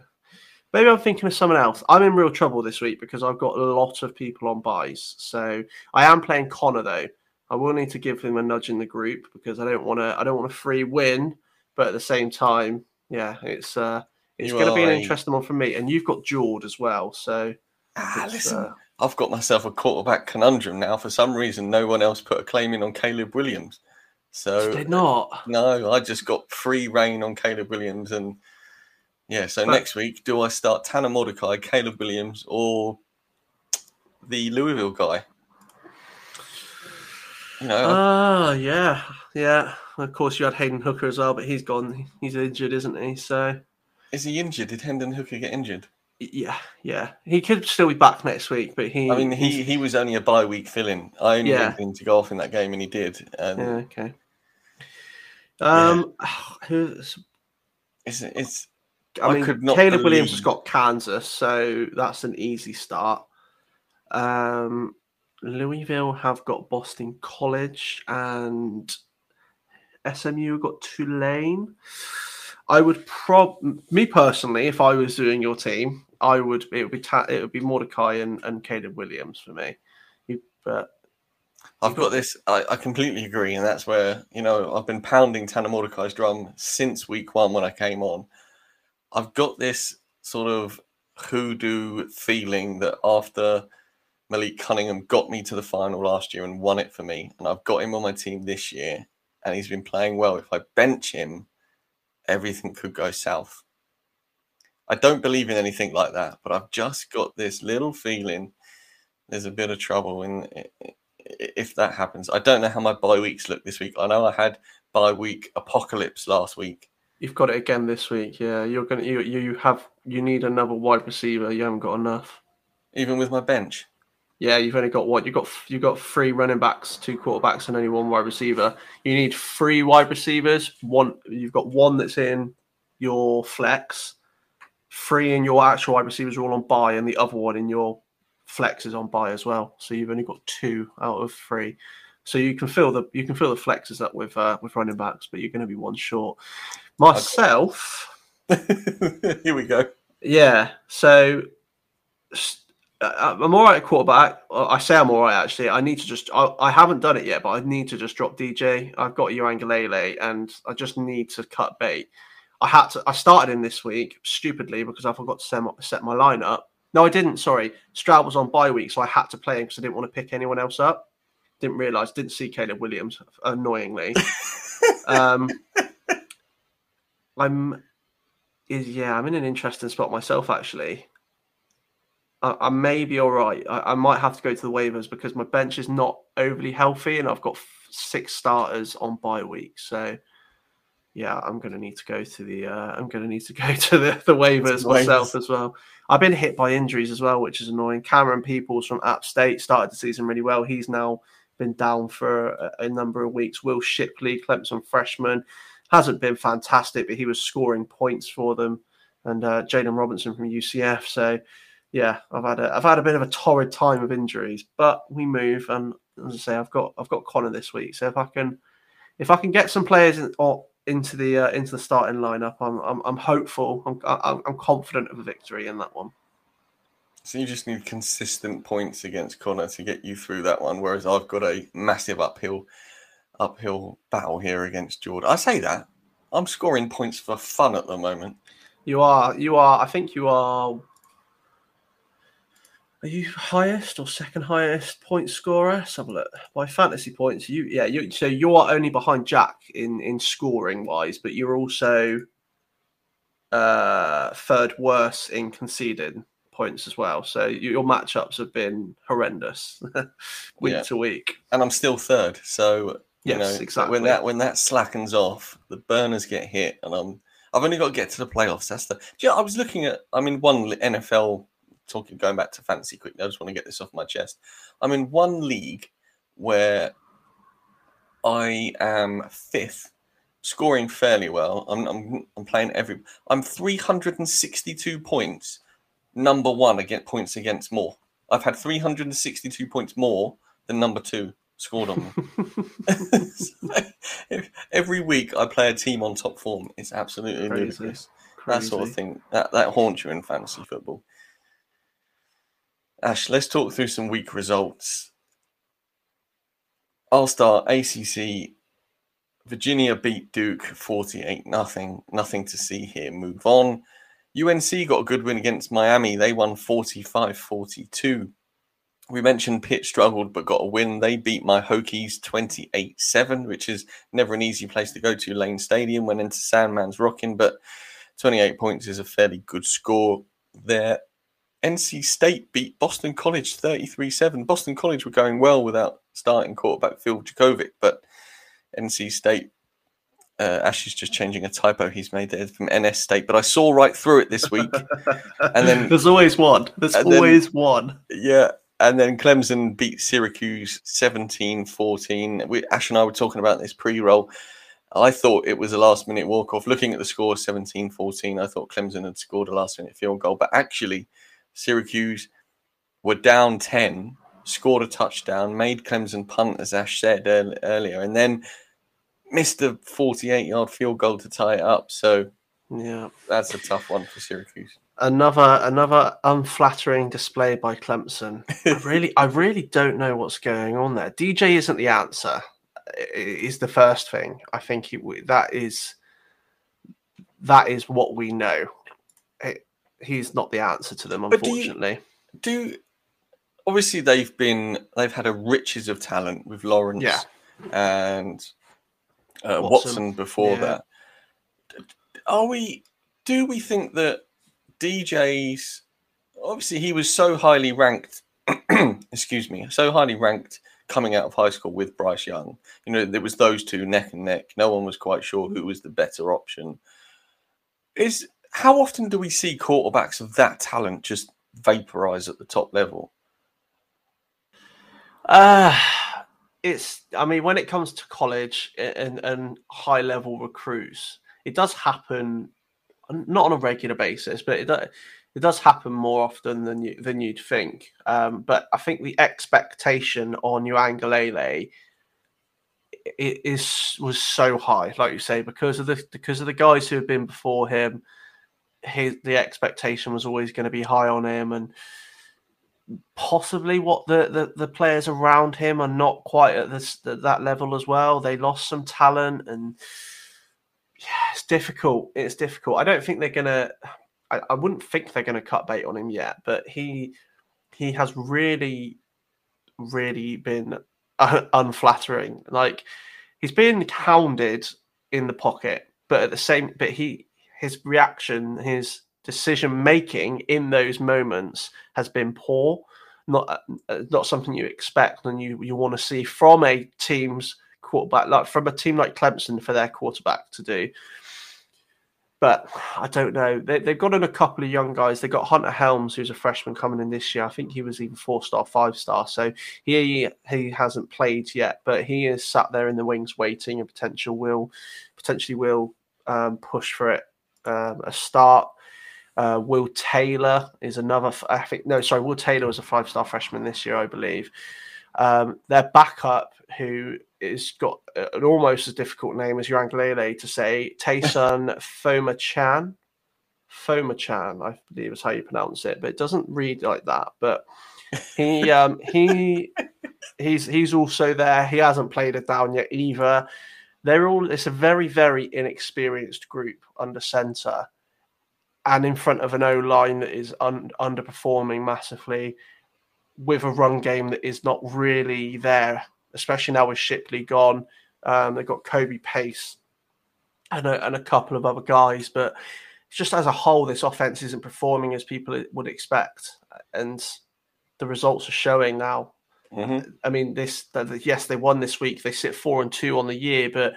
maybe I'm thinking of someone else. I'm in real trouble this week because I've got a lot of people on buys. So I am playing Connor though. I will need to give him a nudge in the group because I don't want to. I don't want a free win but at the same time, yeah, it's uh, it's going to be an interesting one for me. And you've got Jord as well, so ah, listen, uh, I've got myself a quarterback conundrum now. For some reason, no one else put a claim in on Caleb Williams. So did not. No, I just got free reign on Caleb Williams, and yeah. So but, next week, do I start Tanner Mordecai, Caleb Williams, or the Louisville guy? You know. Ah, yeah, yeah. Of course, you had Hendon Hooker as well, but he's gone. He's injured, isn't he? So, is he injured? Did Hendon Hooker get injured? Yeah, yeah. He could still be back next week, but he. I mean, he he was only a bye week fill-in. I only yeah. him to go off in that game, and he did. And, yeah. Okay. Um, [SIGHS] yeah. who's? It's it's. I, I mean, Caleb believe... Williams has got Kansas, so that's an easy start. Um, Louisville have got Boston College, and SMU got Tulane. I would prob me personally, if I was doing your team, I would it would be ta- it would be Mordecai and, and Caleb Williams for me. You, but I've got, this. I, I, completely agree, and that's where you know I've been pounding Tanner Mordecai's drum since week one when I came on. I've got this sort of hoodoo feeling that after Malik Cunningham got me to the final last year and won it for me, and I've got him on my team this year and he's been playing well. If I bench him, everything could go south. I don't believe in anything like that, but I've just got this little feeling there's a bit of trouble in if that happens. I don't know how my bye weeks look this week. I know I had bye week apocalypse last week. You've got it again this week. Yeah, you're gonna you you have you need another wide receiver. You haven't got enough. Even with my bench. Yeah, you've only got what you've got. You've got three running backs, two quarterbacks, and only one wide receiver. You need three wide receivers. One, you've got one that's in your flex, three in your actual wide receivers are all on buy, and the other one in your flex is on buy as well. So you've only got two out of three. So you can fill the you can fill the flexes up with uh, with running backs, but you're going to be one short. Myself, [LAUGHS] here we go. Yeah. So I'm all right at quarterback. I say I'm all right actually. I need to just. I, I, haven't done it yet, but I need to just drop DJ. I've got Uiagalelei, and I just need to cut bait. I had to. I started in this week stupidly because I forgot to set my, set my lineup. No, I didn't. Sorry, Stroud was on bye week, so I had to play him because I didn't want to pick anyone else up. Didn't realize. Didn't see Caleb Williams. Annoyingly. [LAUGHS] um, I'm. Is yeah. I'm in an interesting spot myself actually. I, I may be all right. I, I, might have to go to the waivers because my bench is not overly healthy, and I've got f- six starters on bye week. So, yeah, I'm going to need to go to the. Uh, I'm going to need to [LAUGHS] go to the, the waivers myself as well. I've been hit by injuries as well, which is annoying. Camerun Peoples from App State started the season really well. He's now been down for a, a number of weeks. Will Shipley, Clemson freshman, hasn't been fantastic, but he was scoring points for them. And uh, Jaylon Robinson from UCF. So yeah, I've had a I've had a bit of a torrid time of injuries, but we move, and as I say, I've got I've got Connor this week, so if I can if I can get some players in, or into the uh, into the starting lineup, I'm I'm, I'm hopeful, I'm, I'm, I'm confident of a victory in that one. So you just need consistent points against Connor to get you through that one, whereas I've got a massive uphill uphill battle here against Jordan. I say that I'm scoring points for fun at the moment. You are, you are. I think you are Are you highest or second highest point scorer? Let's have a look. By fantasy points, you yeah, you so you are only behind Jack in in scoring wise, but you're also uh third worst in conceded points as well. So your matchups have been horrendous [LAUGHS] week Yeah. to week. and I'm still third. So you Yes, know, exactly. when that when that slackens off, the burners get hit, and I'm I've only got to get to the playoffs. That's the. You know, I was looking at. I mean, one NFL. Talking going back to fantasy quickly. I just want to get this off my chest. I'm in one league where I am fifth, scoring fairly well. I'm I'm, I'm playing every. I'm 362 points, number one against points against more. I've had 362 points more than number two scored on me. [LAUGHS] [LAUGHS] So, every week I play a team on top form. It's absolutely Crazy. ludicrous. That sort of thing that that haunts you in fantasy football. Ash, let's talk through some week results. I'll start ACC. Virginia beat Duke 48 nothing. Nothing to see here. Move on. UNC got a good win against Miami. They won 45 42. We mentioned Pitt struggled but got a win. They beat my Hokies 28 7, which is never an easy place to go to. Lane Stadium went into Sandman's Rocking, but 28 points is a fairly good score there. NC State beat Boston College 33 7. Boston College were going well without starting quarterback Phil Jurkovec, but NC State, uh, Ash is just changing a typo he's made there from NS State, but I saw right through it this week. [LAUGHS] And then- there's always one. There's and then- always one. Yeah. And then Clemson beat Syracuse 17 14. We, Ash and I were talking about this pre roll. I thought it was a last minute walk off. Looking at the score 17 14, I thought Clemson had scored a last minute field goal. But actually, Syracuse were down 10, scored a touchdown, made Clemson punt, as Ash said earl- earlier, and then missed a 48 yard field goal to tie it up. So Yeah. that's a tough one for Syracuse. Another another unflattering display by Clemson. [LAUGHS] I really I really don't know what's going on there. DJ isn't the answer. Is the first thing. I think it, that is that is what we know. He's not the answer to them, But do you- unfortunately. do obviously they've been they've had a riches of talent with Lawrence Yeah. and uh, Watson. Watson. before Yeah. that. Are we? Do we think that DJ's obviously he was so highly ranked? [CLEARS THROAT] excuse me, so highly ranked coming out of high school with Bryce Young. You know, there was those two neck and neck. No one was quite sure who was the better option. Is how often do we see quarterbacks of that talent just vaporize at the top level? Uh it's I mean when it comes to college and and high level recruits, it does happen not on a regular basis, but it it does happen more often than you than you'd think. Um, but I think the expectation on Uiagalelei it is was so high, like you say, because of the because of the guys who have been before him. His the expectation was always going to be high on him, and possibly what the, the, the players around him are not quite at this at that level as well. They lost some talent, and yeah, it's difficult. It's difficult. I don't think they're gonna. I, I wouldn't think they're gonna cut bait on him yet, but he he has really, really been [LAUGHS] unflattering. Like he's been hounded in the pocket, but at the same, but he his reaction, his decision making in those moments has been poor. Not uh, not something you expect and you you want to see from a team's quarterback, like from a team like Clemson for their quarterback to do. But I don't know. They, they've got in a couple of young guys. They got Hunter Helms, who's a freshman coming in this year. I think he was even four star, five star. So he he hasn't played yet, but he is sat there in the wings waiting and potential will potentially will um, push for it um, a start. Uh, Will Taylor is another. I think no, sorry. Will Taylor was a five-star freshman this year, I believe. Um, their backup, who is got an almost as difficult name as Uiagalelei to say, Taisun [LAUGHS] Phommachanh. Foma Chan, I believe is how you pronounce it, but it doesn't read like that. But he um, he [LAUGHS] he's he's also there. He hasn't played it down yet either. They're all. It's a very very inexperienced group under center and in front of an O line that is un- underperforming massively. with a run game that is not really there, especially now with Shipley gone. Um, they've got Kobe Pace and a, and a couple of other guys, but just as a whole, this offense isn't performing as people would expect, and the results are showing now. Mm-hmm. I mean, this yes, they won this week. They sit four and two on the year, but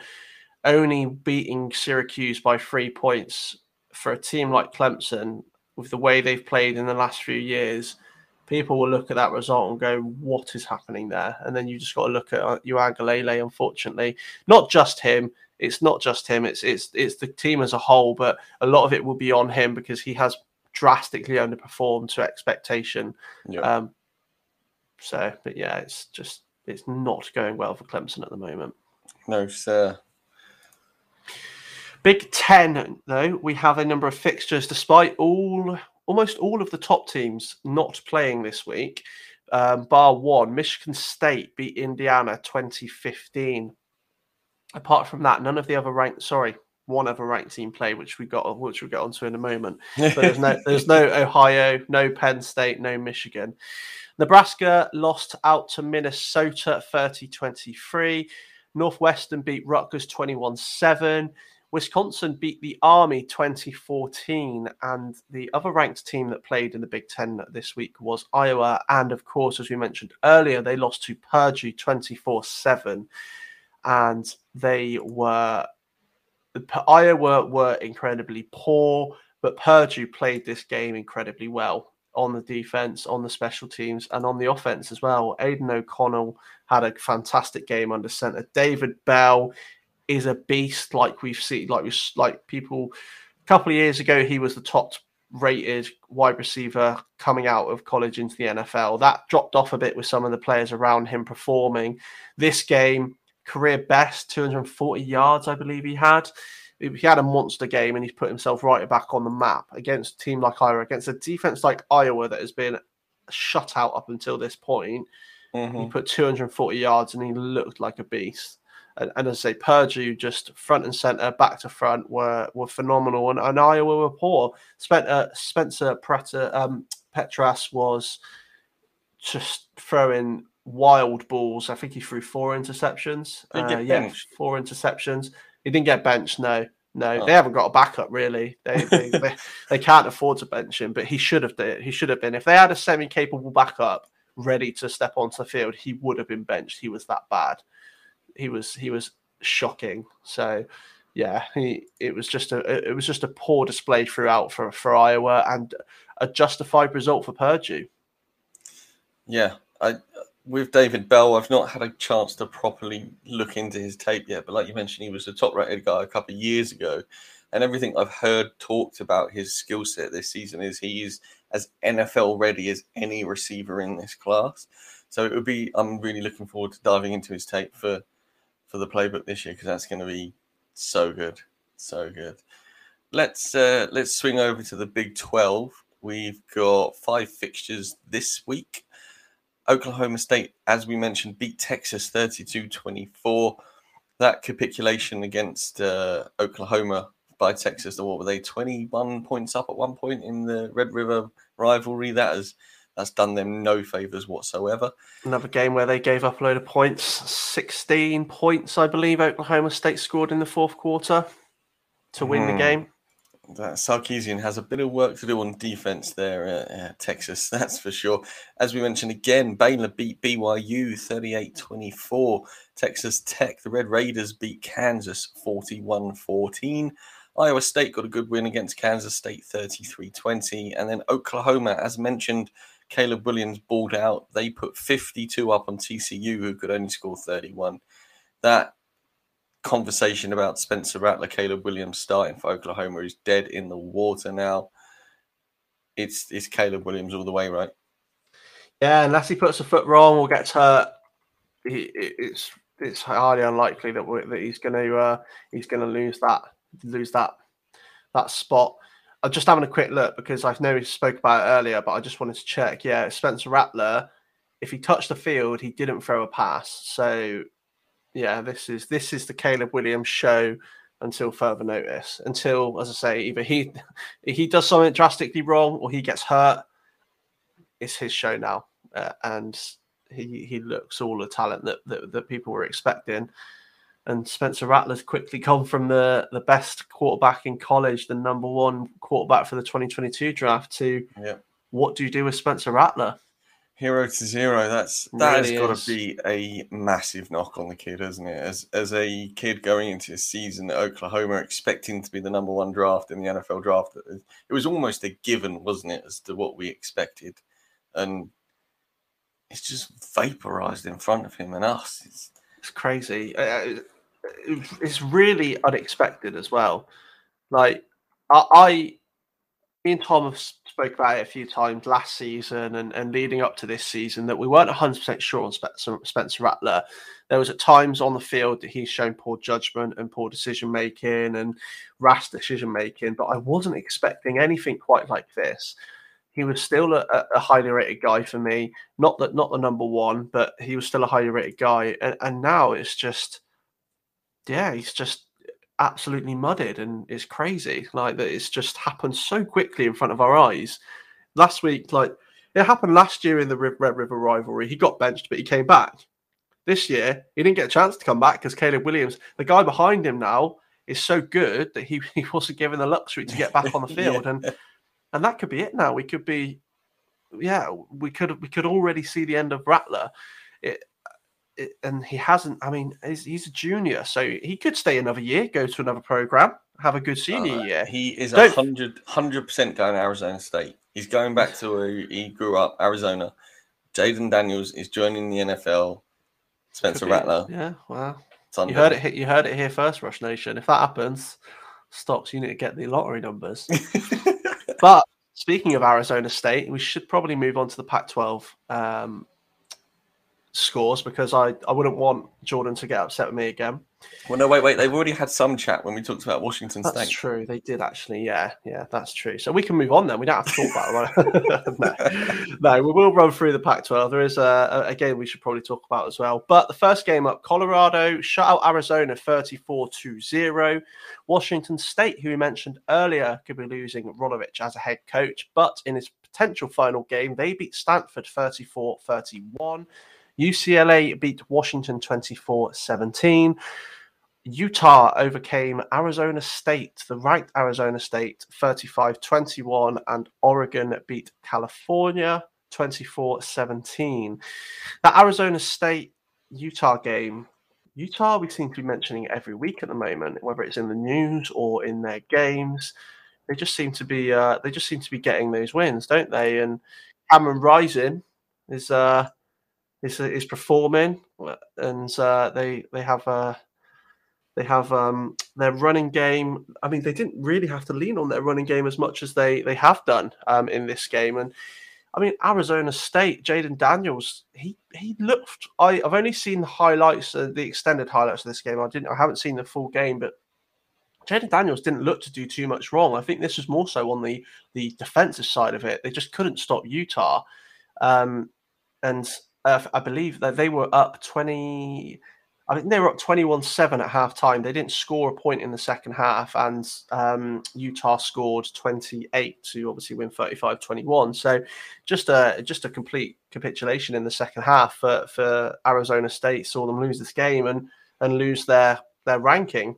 only beating Syracuse by three points for a team like Clemson, with the way they've played in the last few years, people will look at that result and go, "What is happening there?" And then you just got to look at uh, Uiagalelei. Unfortunately, not just him. It's not just him. It's it's it's the team as a whole, but a lot of it will be on him because he has drastically underperformed to expectation. Yeah. Um, so, but yeah, it's just it's not going well for Clemson at the moment. No, sir. Big Ten, though, we have a number of fixtures despite all almost all of the top teams not playing this week. Um, bar one, Michigan State beat Indiana 2015. Apart from that, none of the other ranked sorry, one other ranked team played, which we got which we'll get onto in a moment. But there's no there's no [LAUGHS] Ohio, no Penn State, no Michigan. Nebraska lost out to Minnesota 30-23. Northwestern beat Rutgers 21-7. Wisconsin beat the Army 2014, and the other ranked team that played in the Big Ten this week was Iowa. And of course, as we mentioned earlier, they lost to Purdue 24 7. And they were, Iowa were incredibly poor, but Purdue played this game incredibly well on the defense, on the special teams, and on the offense as well. Aidan O'Connell had a fantastic game under center. David Bell is a beast, like we've seen, like we like people. A couple of years ago, he was the top rated wide receiver coming out of college into the NFL. That dropped off a bit with some of the players around him performing. This game, career best, 240 yards, I believe he had. He had a monster game and he's put himself right back on the map against a team like Iowa, against a defense like Iowa that has been shut out up until this point. Mm-hmm. He put 240 yards and he looked like a beast. And, and, as I say, Purdue just front and center, back to front were were phenomenal, and, and Iowa were poor. Spencer, Spencer Prater, um, Petras was just throwing wild balls. I think he threw four interceptions. Uh, yeah, four interceptions. He didn't get benched. No, no, oh. they haven't got a backup really. They they, [LAUGHS] they, they can't afford to bench him, but he should have been. He should have been. If they had a semi-capable backup ready to step onto the field, he would have been benched. He was that bad he was he was shocking. So yeah, he it was just a it was just a poor display throughout for for Iowa and a justified result for Purdue. Yeah, I with David Bell, I've not had a chance to properly look into his tape yet, but like you mentioned, he was a top rated guy a couple of years ago. And everything I've heard talked about his skill set this season is he is as NFL ready as any receiver in this class. So it would be, I'm really looking forward to diving into his tape for for the playbook this year because that's going to be so good, so good. Let's uh, let's swing over to the Big Twelve. We've got five fixtures this week. Oklahoma State, as we mentioned, beat Texas 32-24. That capitulation against uh, Oklahoma by Texas, what were they, 21 points up at one point in the Red River rivalry? That is that's done them no favors whatsoever. Another game where they gave up a load of points. 16 points, I believe, Oklahoma State scored in the fourth quarter to win the Hmm. game. That Sarkisian has a bit of work to do on defense there at Texas, [LAUGHS] that's for sure. As we mentioned again, Baylor beat BYU 38 24. Texas Tech, the Red Raiders beat Kansas 41 14. Iowa State got a good win against Kansas State 33 20. And then Oklahoma, as mentioned, Caleb Williams balled out. They put 52 up on TCU, who could only score 31. That conversation about Spencer Rattler, Caleb Williams starting for Oklahoma is dead in the water now. It's it's Caleb Williams all the way, right? Yeah, unless he puts a foot wrong or gets hurt, he, it's it's highly unlikely that that he's going to uh, he's going to lose that lose that that spot. I'm just having a quick look because I know we spoke about it earlier, but I just wanted to check. Yeah, Spencer Rattler, if he touched the field, he didn't throw a pass. So yeah, this is this is the Caleb Williams show until further notice. Until, as I say, either he [LAUGHS] he does something drastically wrong or he gets hurt. It's his show now. uh, and he he looks all the talent that, that that people were expecting. And Spencer Rattler's quickly come from the the best quarterback in college, the number one quarterback for the 2022 draft, to Yeah. what do you do with Spencer Rattler? Hero to zero. That's that Really has got to be a massive knock on the kid, hasn't it? As as a kid going into his season at Oklahoma, expecting to be the number one draft in the NFL draft, it was almost a given, wasn't it, as to what we expected, and it's just vaporized in front of him and us. It's, It's crazy. It's really unexpected as well. Like I, I me and Tom have spoke about it a few times last season and, and leading up to this season that we weren't 100% sure on Spencer, Spencer Rattler. There was at times on the field that he's shown poor judgment and poor decision making and rash decision making, but I wasn't expecting anything quite like this. He was still a, a- highly rated guy for me. Not that not the number one, but he was still a highly rated guy. And, and now it's just, yeah, he's just absolutely mudded and it's crazy. Like that, it's just happened so quickly in front of our eyes. Last week, like it happened last year in the Red Red River rivalry. He got benched, but he came back. This year, he didn't get a chance to come back because Caleb Williams, the guy behind him now, is so good that he, [LAUGHS] he wasn't given the luxury to get back on the [LAUGHS] field. Yeah. And and that could be it now. We could be, yeah, we could we could already see the end of Rattler. It, it, and he hasn't. I mean, he's, he's a junior, so he could stay another year, go to another program, have a good senior Uh, year. He is Don't- a hundred percent going to Arizona State. He's going back to where he grew up, Arizona. Jayden Daniels is joining the NFL. Spencer be- Rattler. Yeah, well, Sunday. you heard it. You heard it here first, Rush Nation. If that happens, stocks you need to get the lottery numbers. [LAUGHS] but speaking of Arizona State, we should probably move on to the Pac-12 um, scores because I, I wouldn't want Jordan to get upset with me again. well, no, wait, wait. They've already had some chat when we talked about Washington That's State. That's true. They did actually. Yeah, yeah, that's true. So we can move on then. We don't have to talk about it. [LAUGHS] no. [LAUGHS] no, we will run through the Pac-12. There is a, a game we should probably talk about as well. But the first game up, Colorado shut out Arizona 34-0. Washington State, who we mentioned earlier, could be losing Rolovich as a head coach, but in his potential final game, they beat Stanford 34-31. UCLA beat Washington 24 17. Utah overcame Arizona State, the right Arizona State 35 21, and Oregon beat California 24 17. That Arizona State Utah game, Utah, we seem to be mentioning every week at the moment, whether it's in the news or in their games. They just seem to be uh, they just seem to be getting those wins, don't they? And Cameron Rising is uh, is is performing, and uh, they they have uh, they have um, their running game. I mean, they didn't really have to lean on their running game as much as they they have done um, in this game. And I mean, Arizona State, Jayden Daniels, he he looked. I, I've only seen the highlights, uh, the extended highlights of this game. I didn't. I haven't seen the full game, but Jayden Daniels didn't look to do too much wrong. I think this was more so on the the defensive side of it. They just couldn't stop Utah, um, and uh, I believe that they were up twenty. I think they were up twenty-one-seven at halftime. They didn't score a point in the second half, and um, Utah scored twenty-eight to obviously win 35-21. So just a just a complete capitulation in the second half for, for Arizona State. Saw them lose this game and and lose their their ranking.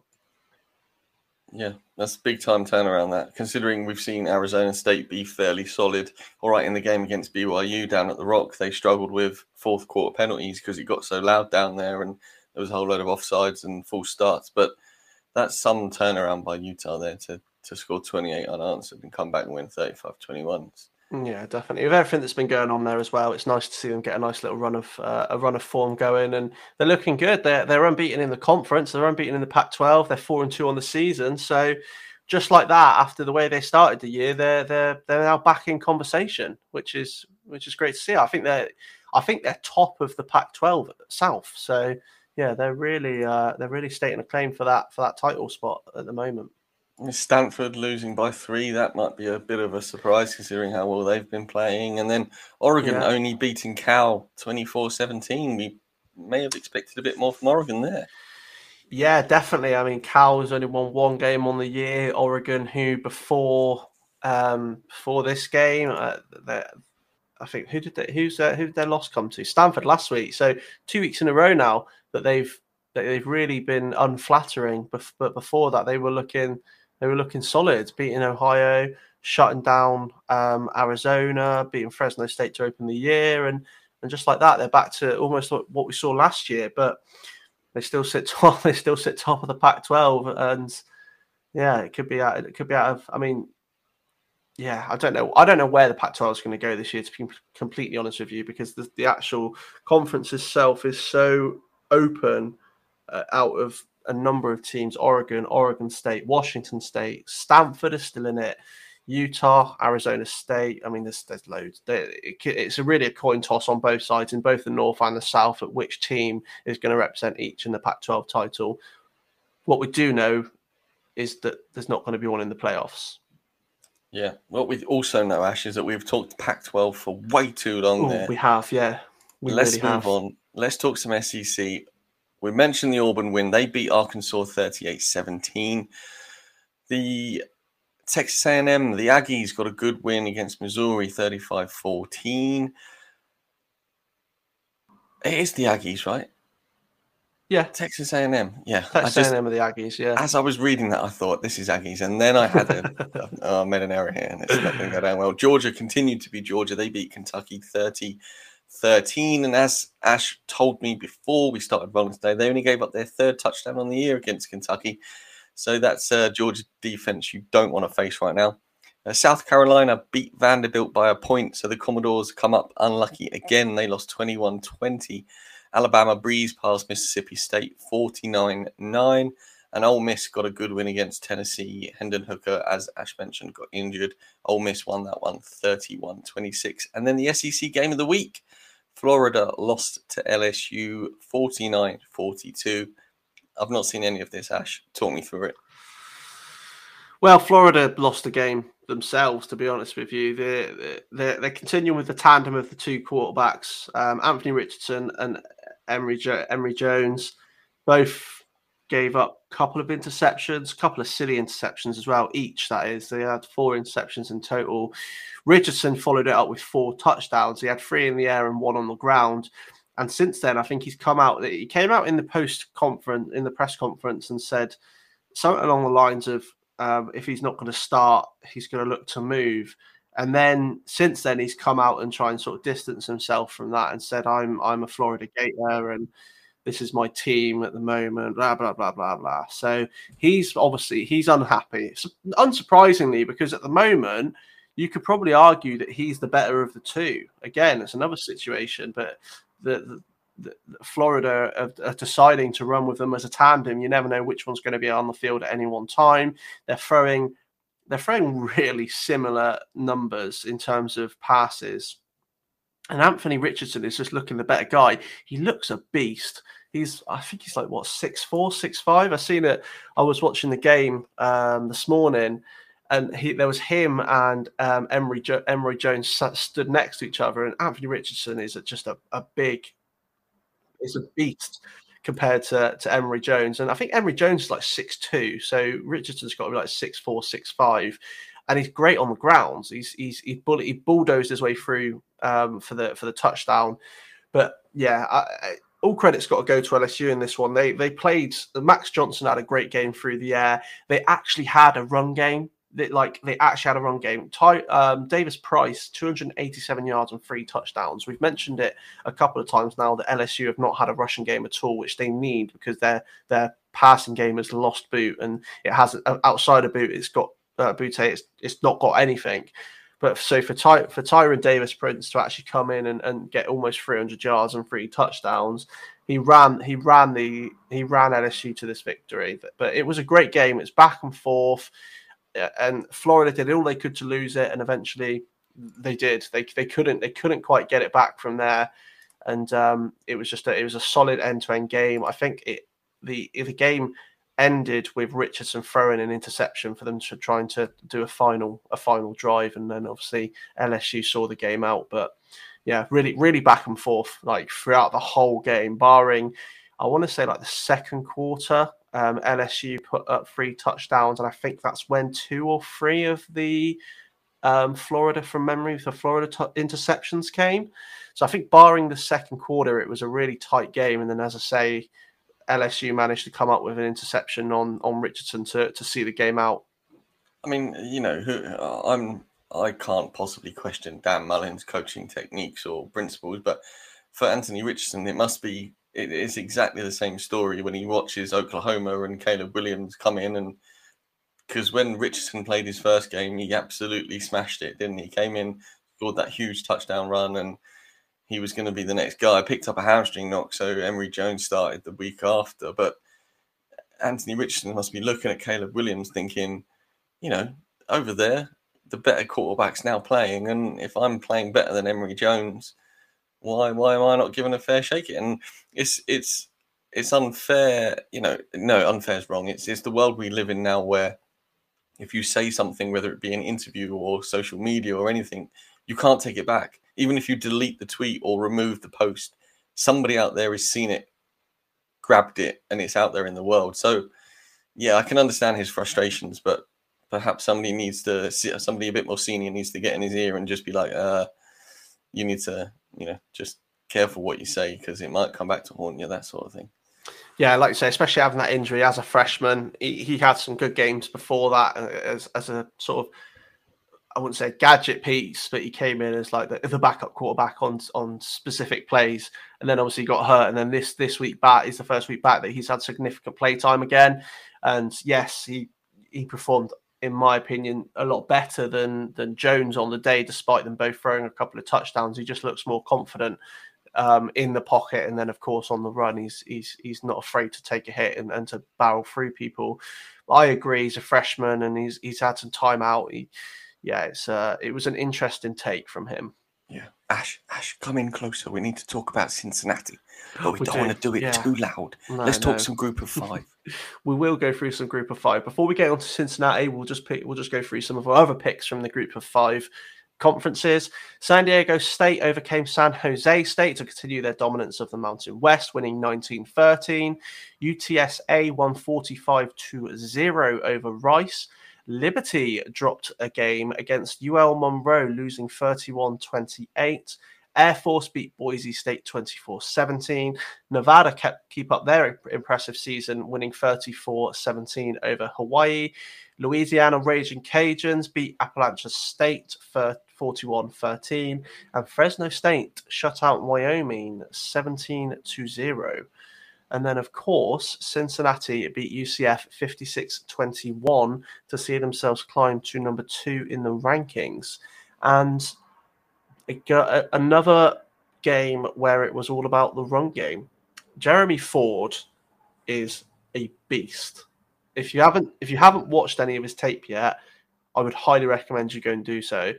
Yeah, that's big time turnaround. That considering we've seen Arizona State be fairly solid. All right, in the game against BYU down at the Rock, they struggled with fourth quarter penalties because it got so loud down there, and there was a whole load of offsides and false starts. But that's some turnaround by Utah there to to score 28 unanswered and come back and win 35-21. Yeah, definitely. With everything that's been going on there as well, it's nice to see them get a nice little run of uh, a run of form going, and they're looking good. They're they're unbeaten in the conference. They're unbeaten in the Pac-12. They're four and two on the season. So, just like that, after the way they started the year, they're they're they're now back in conversation, which is which is great to see. I think they're I think they're top of the Pac-12 South. So, yeah, they're really uh, they're really stating a claim for that for that title spot at the moment. Stanford losing by three, that might be a bit of a surprise considering how well they've been playing. And then Oregon Yeah. only beating Cal 24 17. We may have expected a bit more from Oregon there. Yeah, definitely. I mean, Cal has only won one game on the year. Oregon, who before um, before this game, uh, I think who did they, who's uh, who did their loss come to? Stanford last week. So two weeks in a row now that they've that they've really been unflattering. But before that, they were looking they were looking solid, beating Ohio, shutting down um, Arizona, beating Fresno State to open the year, and and just like that, they're back to almost what we saw last year. But they still sit [LAUGHS] top. They still sit top of the Pac-12, and yeah, it could be out. It could be out of. I mean, yeah, I don't know. I don't know where the Pac-12 is going to go this year. To be completely honest with you, because the, the actual conference itself is so open uh, out of a number of teams: Oregon, Oregon State, Washington State, Stanford is still in it. Utah, Arizona State. I mean, there's there's loads. It's a really a coin toss on both sides, in both the North and the South, at which team is going to represent each in the Pac-12 title. What we do know is that there's not going to be one in the playoffs. Yeah. What we also know, Ash, is that we've talked Pac-12 for way too long. Ooh, there. We have, yeah. We Let's really move have. on. Let's talk some SEC. We mentioned the Auburn win. They beat Arkansas 38-17. The Texas A&M, the Aggies got a good win against Missouri 35-14. It is the Aggies, right? Yeah, Texas A&M. Yeah, Texas just, A&M of the Aggies. Yeah. As I was reading that, I thought this is Aggies, and then I had a, [LAUGHS] oh, I made an error here, and it's not going to go down well. Georgia continued to be Georgia. They beat Kentucky 30 13. And as Ash told me before we started rolling today, they only gave up their third touchdown on the year against Kentucky. So that's uh, Georgia defense you don't want to face right now. Uh, South Carolina beat Vanderbilt by a point, so the Commodores come up unlucky again. They lost 21 20. Alabama breezed past Mississippi State 49 9. And Ole Miss got a good win against Tennessee. Hendon Hooker, as Ash mentioned, got injured. Ole Miss won that one 31 26. And then the SEC game of the week Florida lost to LSU 49 42. I've not seen any of this, Ash. Talk me through it. Well, Florida lost the game themselves, to be honest with you. They're, they're, they're continuing with the tandem of the two quarterbacks, um, Anthony Richardson and Emory, jo- Emory Jones. Both gave up a couple of interceptions, a couple of silly interceptions as well, each, that is. They had four interceptions in total. Richardson followed it up with four touchdowns. He had three in the air and one on the ground. And since then, I think he's come out. He came out in the post conference, in the press conference, and said something along the lines of, um, "If he's not going to start, he's going to look to move." And then since then, he's come out and tried and sort of distance himself from that and said, "I'm I'm a Florida Gator and this is my team at the moment." Blah blah blah blah blah. So he's obviously he's unhappy, unsurprisingly, because at the moment you could probably argue that he's the better of the two. Again, it's another situation, but the, the, the Florida are, are, deciding to run with them as a tandem. You never know which one's going to be on the field at any one time. They're throwing they're throwing really similar numbers in terms of passes. And Anthony Richardson is just looking the better guy. He looks a beast. He's, I think he's like what six four, six five. I seen it. I was watching the game um, this morning, and he, there was him and um, Emory, jo- Emory Jones sat, stood next to each other, and Anthony Richardson is a, just a, a big, is a beast compared to, to Emory Jones, and I think Emory Jones is like six two, so Richardson's got to be like six four, six five, and he's great on the ground. He's he's he, bull- he bulldozed his way through um, for the for the touchdown, but yeah. I, I, all credit's got to go to LSU in this one. They they played. Max Johnson had a great game through the air. They actually had a run game they, like they actually had a run game. Ty, um, Davis Price, 287 yards and three touchdowns. We've mentioned it a couple of times now that LSU have not had a rushing game at all, which they need because their their passing game has lost boot and it has outside of boot. It's got uh, boot. It's it's not got anything. But so for Ty, for Tyrion Davis Price to actually come in and, and get almost 300 yards and three touchdowns, he ran he ran the he ran LSU to this victory. But, but it was a great game. It's back and forth and Florida did all they could to lose it, and eventually they did. They they couldn't they couldn't quite get it back from there, and um, it was just a, it was a solid end to end game. I think it the the game ended with Richardson throwing an interception for them to trying to do a final a final drive, and then obviously LSU saw the game out. But yeah, really really back and forth like throughout the whole game, barring I want to say like the second quarter um, LSU put up three touchdowns, and I think that's when two or three of the um, Florida from memory. The Florida t- interceptions came, so I think barring the second quarter, it was a really tight game. And then, as I say, LSU managed to come up with an interception on on Richardson to to see the game out. I mean, you know, I'm I can't possibly question Dan Mullen's coaching techniques or principles, but for Anthony Richardson, it must be it is exactly the same story when he watches Oklahoma and Caleb Williams come in and because when Richardson played his first game, he absolutely smashed it, didn't he? Came in, scored that huge touchdown run, and he was going to be the next guy. I picked up a hamstring knock, so Emory Jones started the week after. But Anthony Richardson must be looking at Caleb Williams, thinking, you know, over there, the better quarterback's now playing, and if I'm playing better than Emory Jones, why why am I not given a fair shake? It and it's it's it's unfair. You know, no, unfair is wrong. It's it's the world we live in now, where if you say something, whether it be an interview or social media or anything, you can't take it back. Even if you delete the tweet or remove the post, somebody out there has seen it, grabbed it, and it's out there in the world. So, yeah, I can understand his frustrations, but perhaps somebody needs to somebody a bit more senior needs to get in his ear and just be like, uh, you need to, you know, just careful what you say because it might come back to haunt you, that sort of thing. Yeah, like you say, especially having that injury as a freshman, he, he had some good games before that uh, as, as a sort of I wouldn't say gadget piece, but he came in as like the, the, backup quarterback on on specific plays, and then obviously got hurt. And then this this week back is the first week back that he's had significant play time again. And yes, he he performed, in my opinion, a lot better than than Jones on the day, despite them both throwing a couple of touchdowns. He just looks more confident um, in the pocket, and then of course on the run, he's he's he's not afraid to take a hit and, and to barrel through people. I agree, he's a freshman and he's he's had some time out. He, yeah, it's uh, it was an interesting take from him. Yeah, Ash, Ash, come in closer. We need to talk about Cincinnati, but we, we don't do. want to do it yeah. too loud. No, Let's talk some Group of [LAUGHS] Five. we will go through some Group of Five. Before we get on to Cincinnati, we'll just pick. We'll just go through some of our other picks from the Group of Five conferences. San Diego State overcame San Jose State to continue their dominance of the Mountain West, winning 19 13. UTSA won 45 0 over Rice. Liberty dropped a game against UL Monroe, losing 31 28. Air Force beat Boise State 24 17. Nevada kept keep up their impressive season, winning 34 17 over Hawaii. Louisiana Raging Cajuns beat Appalachian State 41 13. And Fresno State shut out Wyoming 17 0. And then, of course, Cincinnati beat UCF 56 21 to see themselves climb to number two in the rankings. And another game where it was all about the run game. Jeremy Ford is a beast. If you haven't if you haven't watched any of his tape yet, I would highly recommend you go and do so.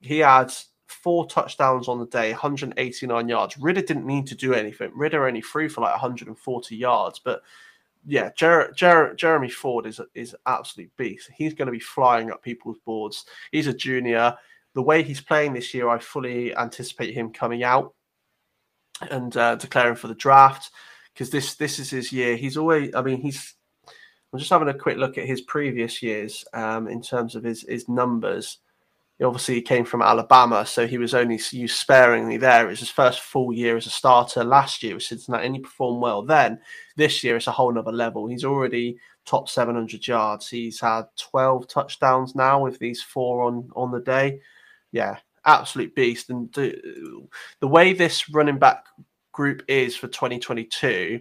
He had four touchdowns on the day, 189 yards. Ridder didn't need to do anything. Ridder only threw for like 140 yards, but yeah, Jer- Jer- Jeremy Ford is is absolute beast. He's going to be flying up people's boards. He's a junior. The way he's playing this year, I fully anticipate him coming out and uh, declaring for the draft because this this is his year. He's always, I mean, he's. I'm just having a quick look at his previous years um, in terms of his his numbers obviously he came from Alabama, so he was only used sparingly there. It was his first full year as a starter last year with Cincinnati, and he performed well then. This year it's a whole nother level. He's already top 700 yards. He's had 12 touchdowns now with these four on on the day. Yeah, absolute beast. And the way this running back group is for 2022,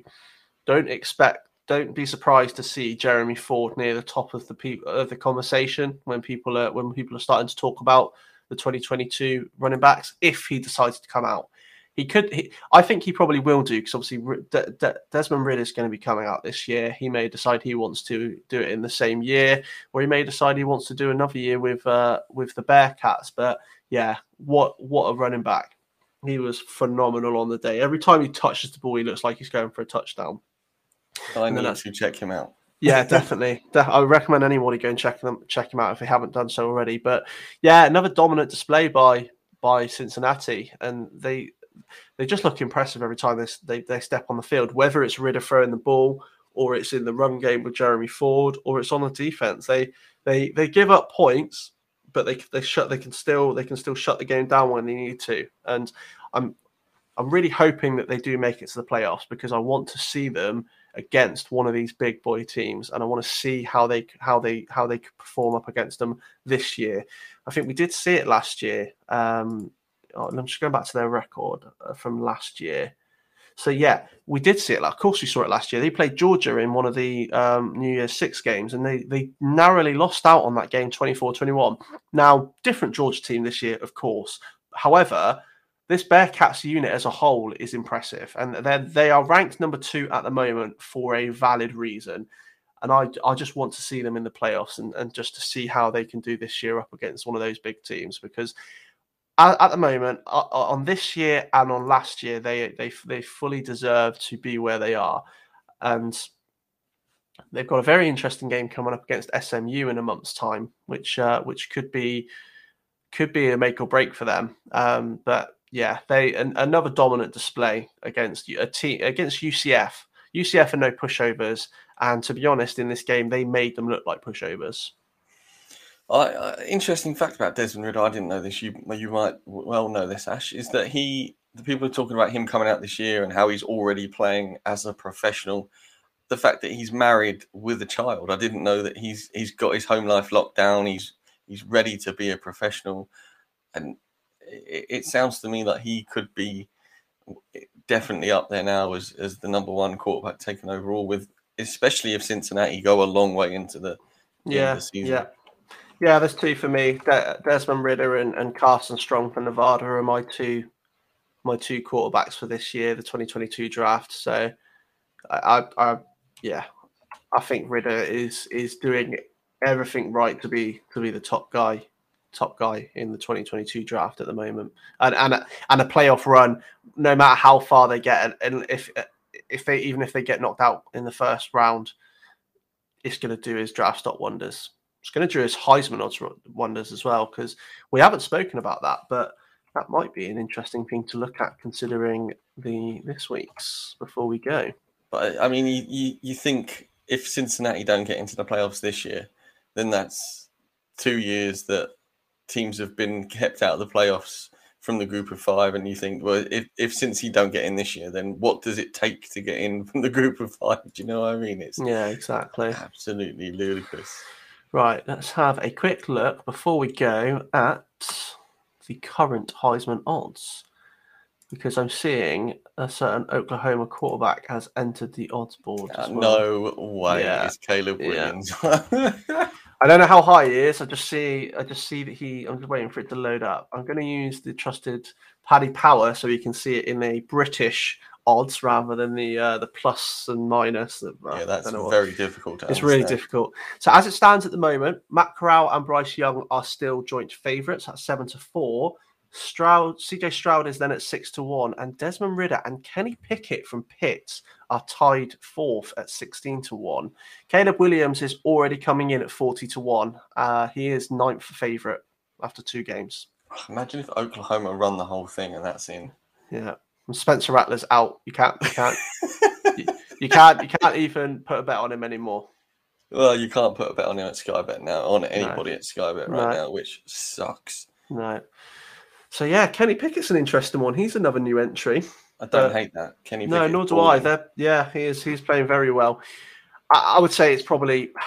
don't expect don't be surprised to see Jeremy Ford near the top of the pe- of the conversation when people are when people are starting to talk about the 2022 running backs if he decides to come out. He could. He, I think he probably will do because obviously De- De- Desmond Ridder is going to be coming out this year. He may decide he wants to do it in the same year, or he may decide he wants to do another year with uh, with the Bearcats. But yeah, what what a running back! He was phenomenal on the day. Every time he touches the ball, he looks like he's going for a touchdown. I need to actually check him out. Yeah, [LAUGHS] definitely. I would recommend anybody go and check them check him out if they haven't done so already. But yeah, another dominant display by by Cincinnati, and they they just look impressive every time they they, they step on the field. Whether it's Ridder throwing the ball, or it's in the run game with Jeremy Ford, or it's on the defense, they they they give up points, but they they shut they can still they can still shut the game down when they need to. And I'm I'm really hoping that they do make it to the playoffs because I want to see them against one of these big boy teams, and I want to see how they how they how they could perform up against them this year. I think we did see it last year. Um, oh, I'm just going back to their record uh, from last year. So yeah, we did see it. Of course, we saw it last year. They played Georgia in one of the um, New Year's Six games, and they they narrowly lost out on that game, 24-21. Now, different Georgia team this year, of course. However, this Bearcats unit as a whole is impressive, and they they are ranked number two at the moment for a valid reason. And I, I just want to see them in the playoffs and, and just to see how they can do this year up against one of those big teams because at, at the moment on this year and on last year they they they fully deserve to be where they are, and they've got a very interesting game coming up against SMU in a month's time, which uh, which could be could be a make or break for them. Um, but yeah, they an, another dominant display against a team against UCF. UCF are no pushovers, and to be honest, in this game they made them look like pushovers. Uh, interesting fact about Desmond Ridder, I didn't know this. You you might well know this, Ash, is that he the people are talking about him coming out this year and how he's already playing as a professional. The fact that he's married with a child, I didn't know that he's he's got his home life locked down. He's he's ready to be a professional, and it, it, sounds to me like he could be definitely up there now as, as the number one quarterback taken overall. With especially if Cincinnati go a long way into the yeah the season. yeah yeah. There's two for me: De- Desmond Ridder and, and Carson Strong for Nevada are my two my two quarterbacks for this year, the 2022 draft. So I, I, I yeah, I think Ridder is is doing everything right to be to be the top guy top guy in the 2022 draft at the moment, and and and a playoff run, no matter how far they get, and if if they even if they get knocked out in the first round, it's going to do his draft stock wonders. It's going to do his Heisman odds wonders as well because we haven't spoken about that, but that might be an interesting thing to look at considering the this week's before we go. But I mean, you, you, you think if Cincinnati don't get into the playoffs this year, then that's two years that teams have been kept out of the playoffs from the group of five, and you think, well, if, if since you don't get in this year, then what does it take to get in [LAUGHS] from the group of five? Do you know what I mean? It's yeah, exactly, absolutely ludicrous. Right, let's have a quick look before we go at the current Heisman odds because I'm seeing a certain Oklahoma quarterback has entered the odds board. Uh, well. No way, yeah. it's Caleb Williams. Yeah. [LAUGHS] [LAUGHS] I don't know how high it is. I just see, I just see that he. I'm just waiting for it to load up. I'm going to use the trusted Paddy Power so you can see it in a British odds rather than the uh, the plus and minus. Uh, yeah, that's very difficult. it's really difficult. So as it stands at the moment, Matt Corral and Bryce Young are still joint favourites at seven to four. Stroud, CJ Stroud is then at six to one, and Desmond Ridder and Kenny Pickett from Pitt are tied fourth at sixteen to one. Caleb Williams is already coming in at forty to one. Uh, he is ninth favourite after two games. Imagine if Oklahoma run the whole thing and that's in. Yeah, and Spencer Rattler's out. You can't, you can't, [LAUGHS] you, you, can't, you can't even put a bet on him anymore. Well, you can't put a bet on him at Sky Bet now, on anybody no. at Sky Bet right no. now, which sucks. No. So yeah, Kenny Pickett's an interesting one. He's another new entry. I don't uh, hate that. Kenny No, nor do I. They're, yeah, he is. He's playing very well. I, I would say it's probably. [SIGHS]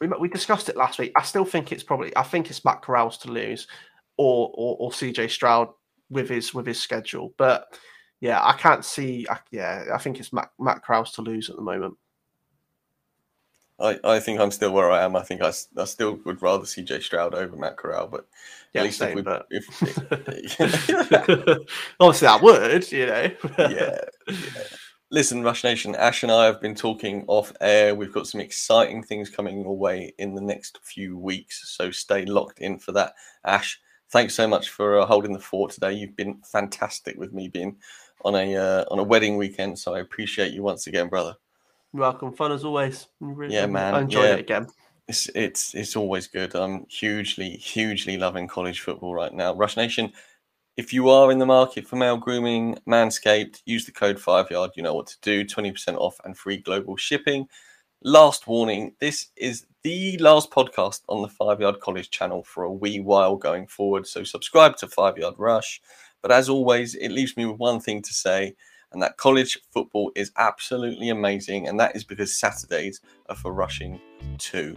We, we discussed it last week. I still think it's probably. I think it's Matt Corral's to lose, or, or or CJ Stroud with his with his schedule. But yeah, I can't see. I, yeah, I think it's Matt, Matt Corral's to lose at the moment. I, I think I'm still where I am. I think I, I still would rather see Jay Stroud over Matt Corral, but yeah, at least same, if we, but... if, [LAUGHS] [LAUGHS] obviously that would, you know. yeah, yeah. Listen, Rush Nation, Ash and I have been talking off air. We've got some exciting things coming your way in the next few weeks, so stay locked in for that. Ash, thanks so much for uh, holding the fort today. You've been fantastic with me being on a uh, on a wedding weekend, so I appreciate you once again, brother. You're welcome. Fun as always. Really, yeah, man. I enjoyed yeah. it again. It's it's it's always good. I'm hugely hugely loving college football right now. Rush Nation, if you are in the market for male grooming, Manscaped, use the code Five Yard. You know what to do. Twenty percent off and free global shipping. last warning this is the last podcast on the Five Yard College channel for a wee while going forward. So subscribe to Five Yard Rush. But as always, it leaves me with one thing to say, and that college football is absolutely amazing. And that is because Saturdays are for rushing too.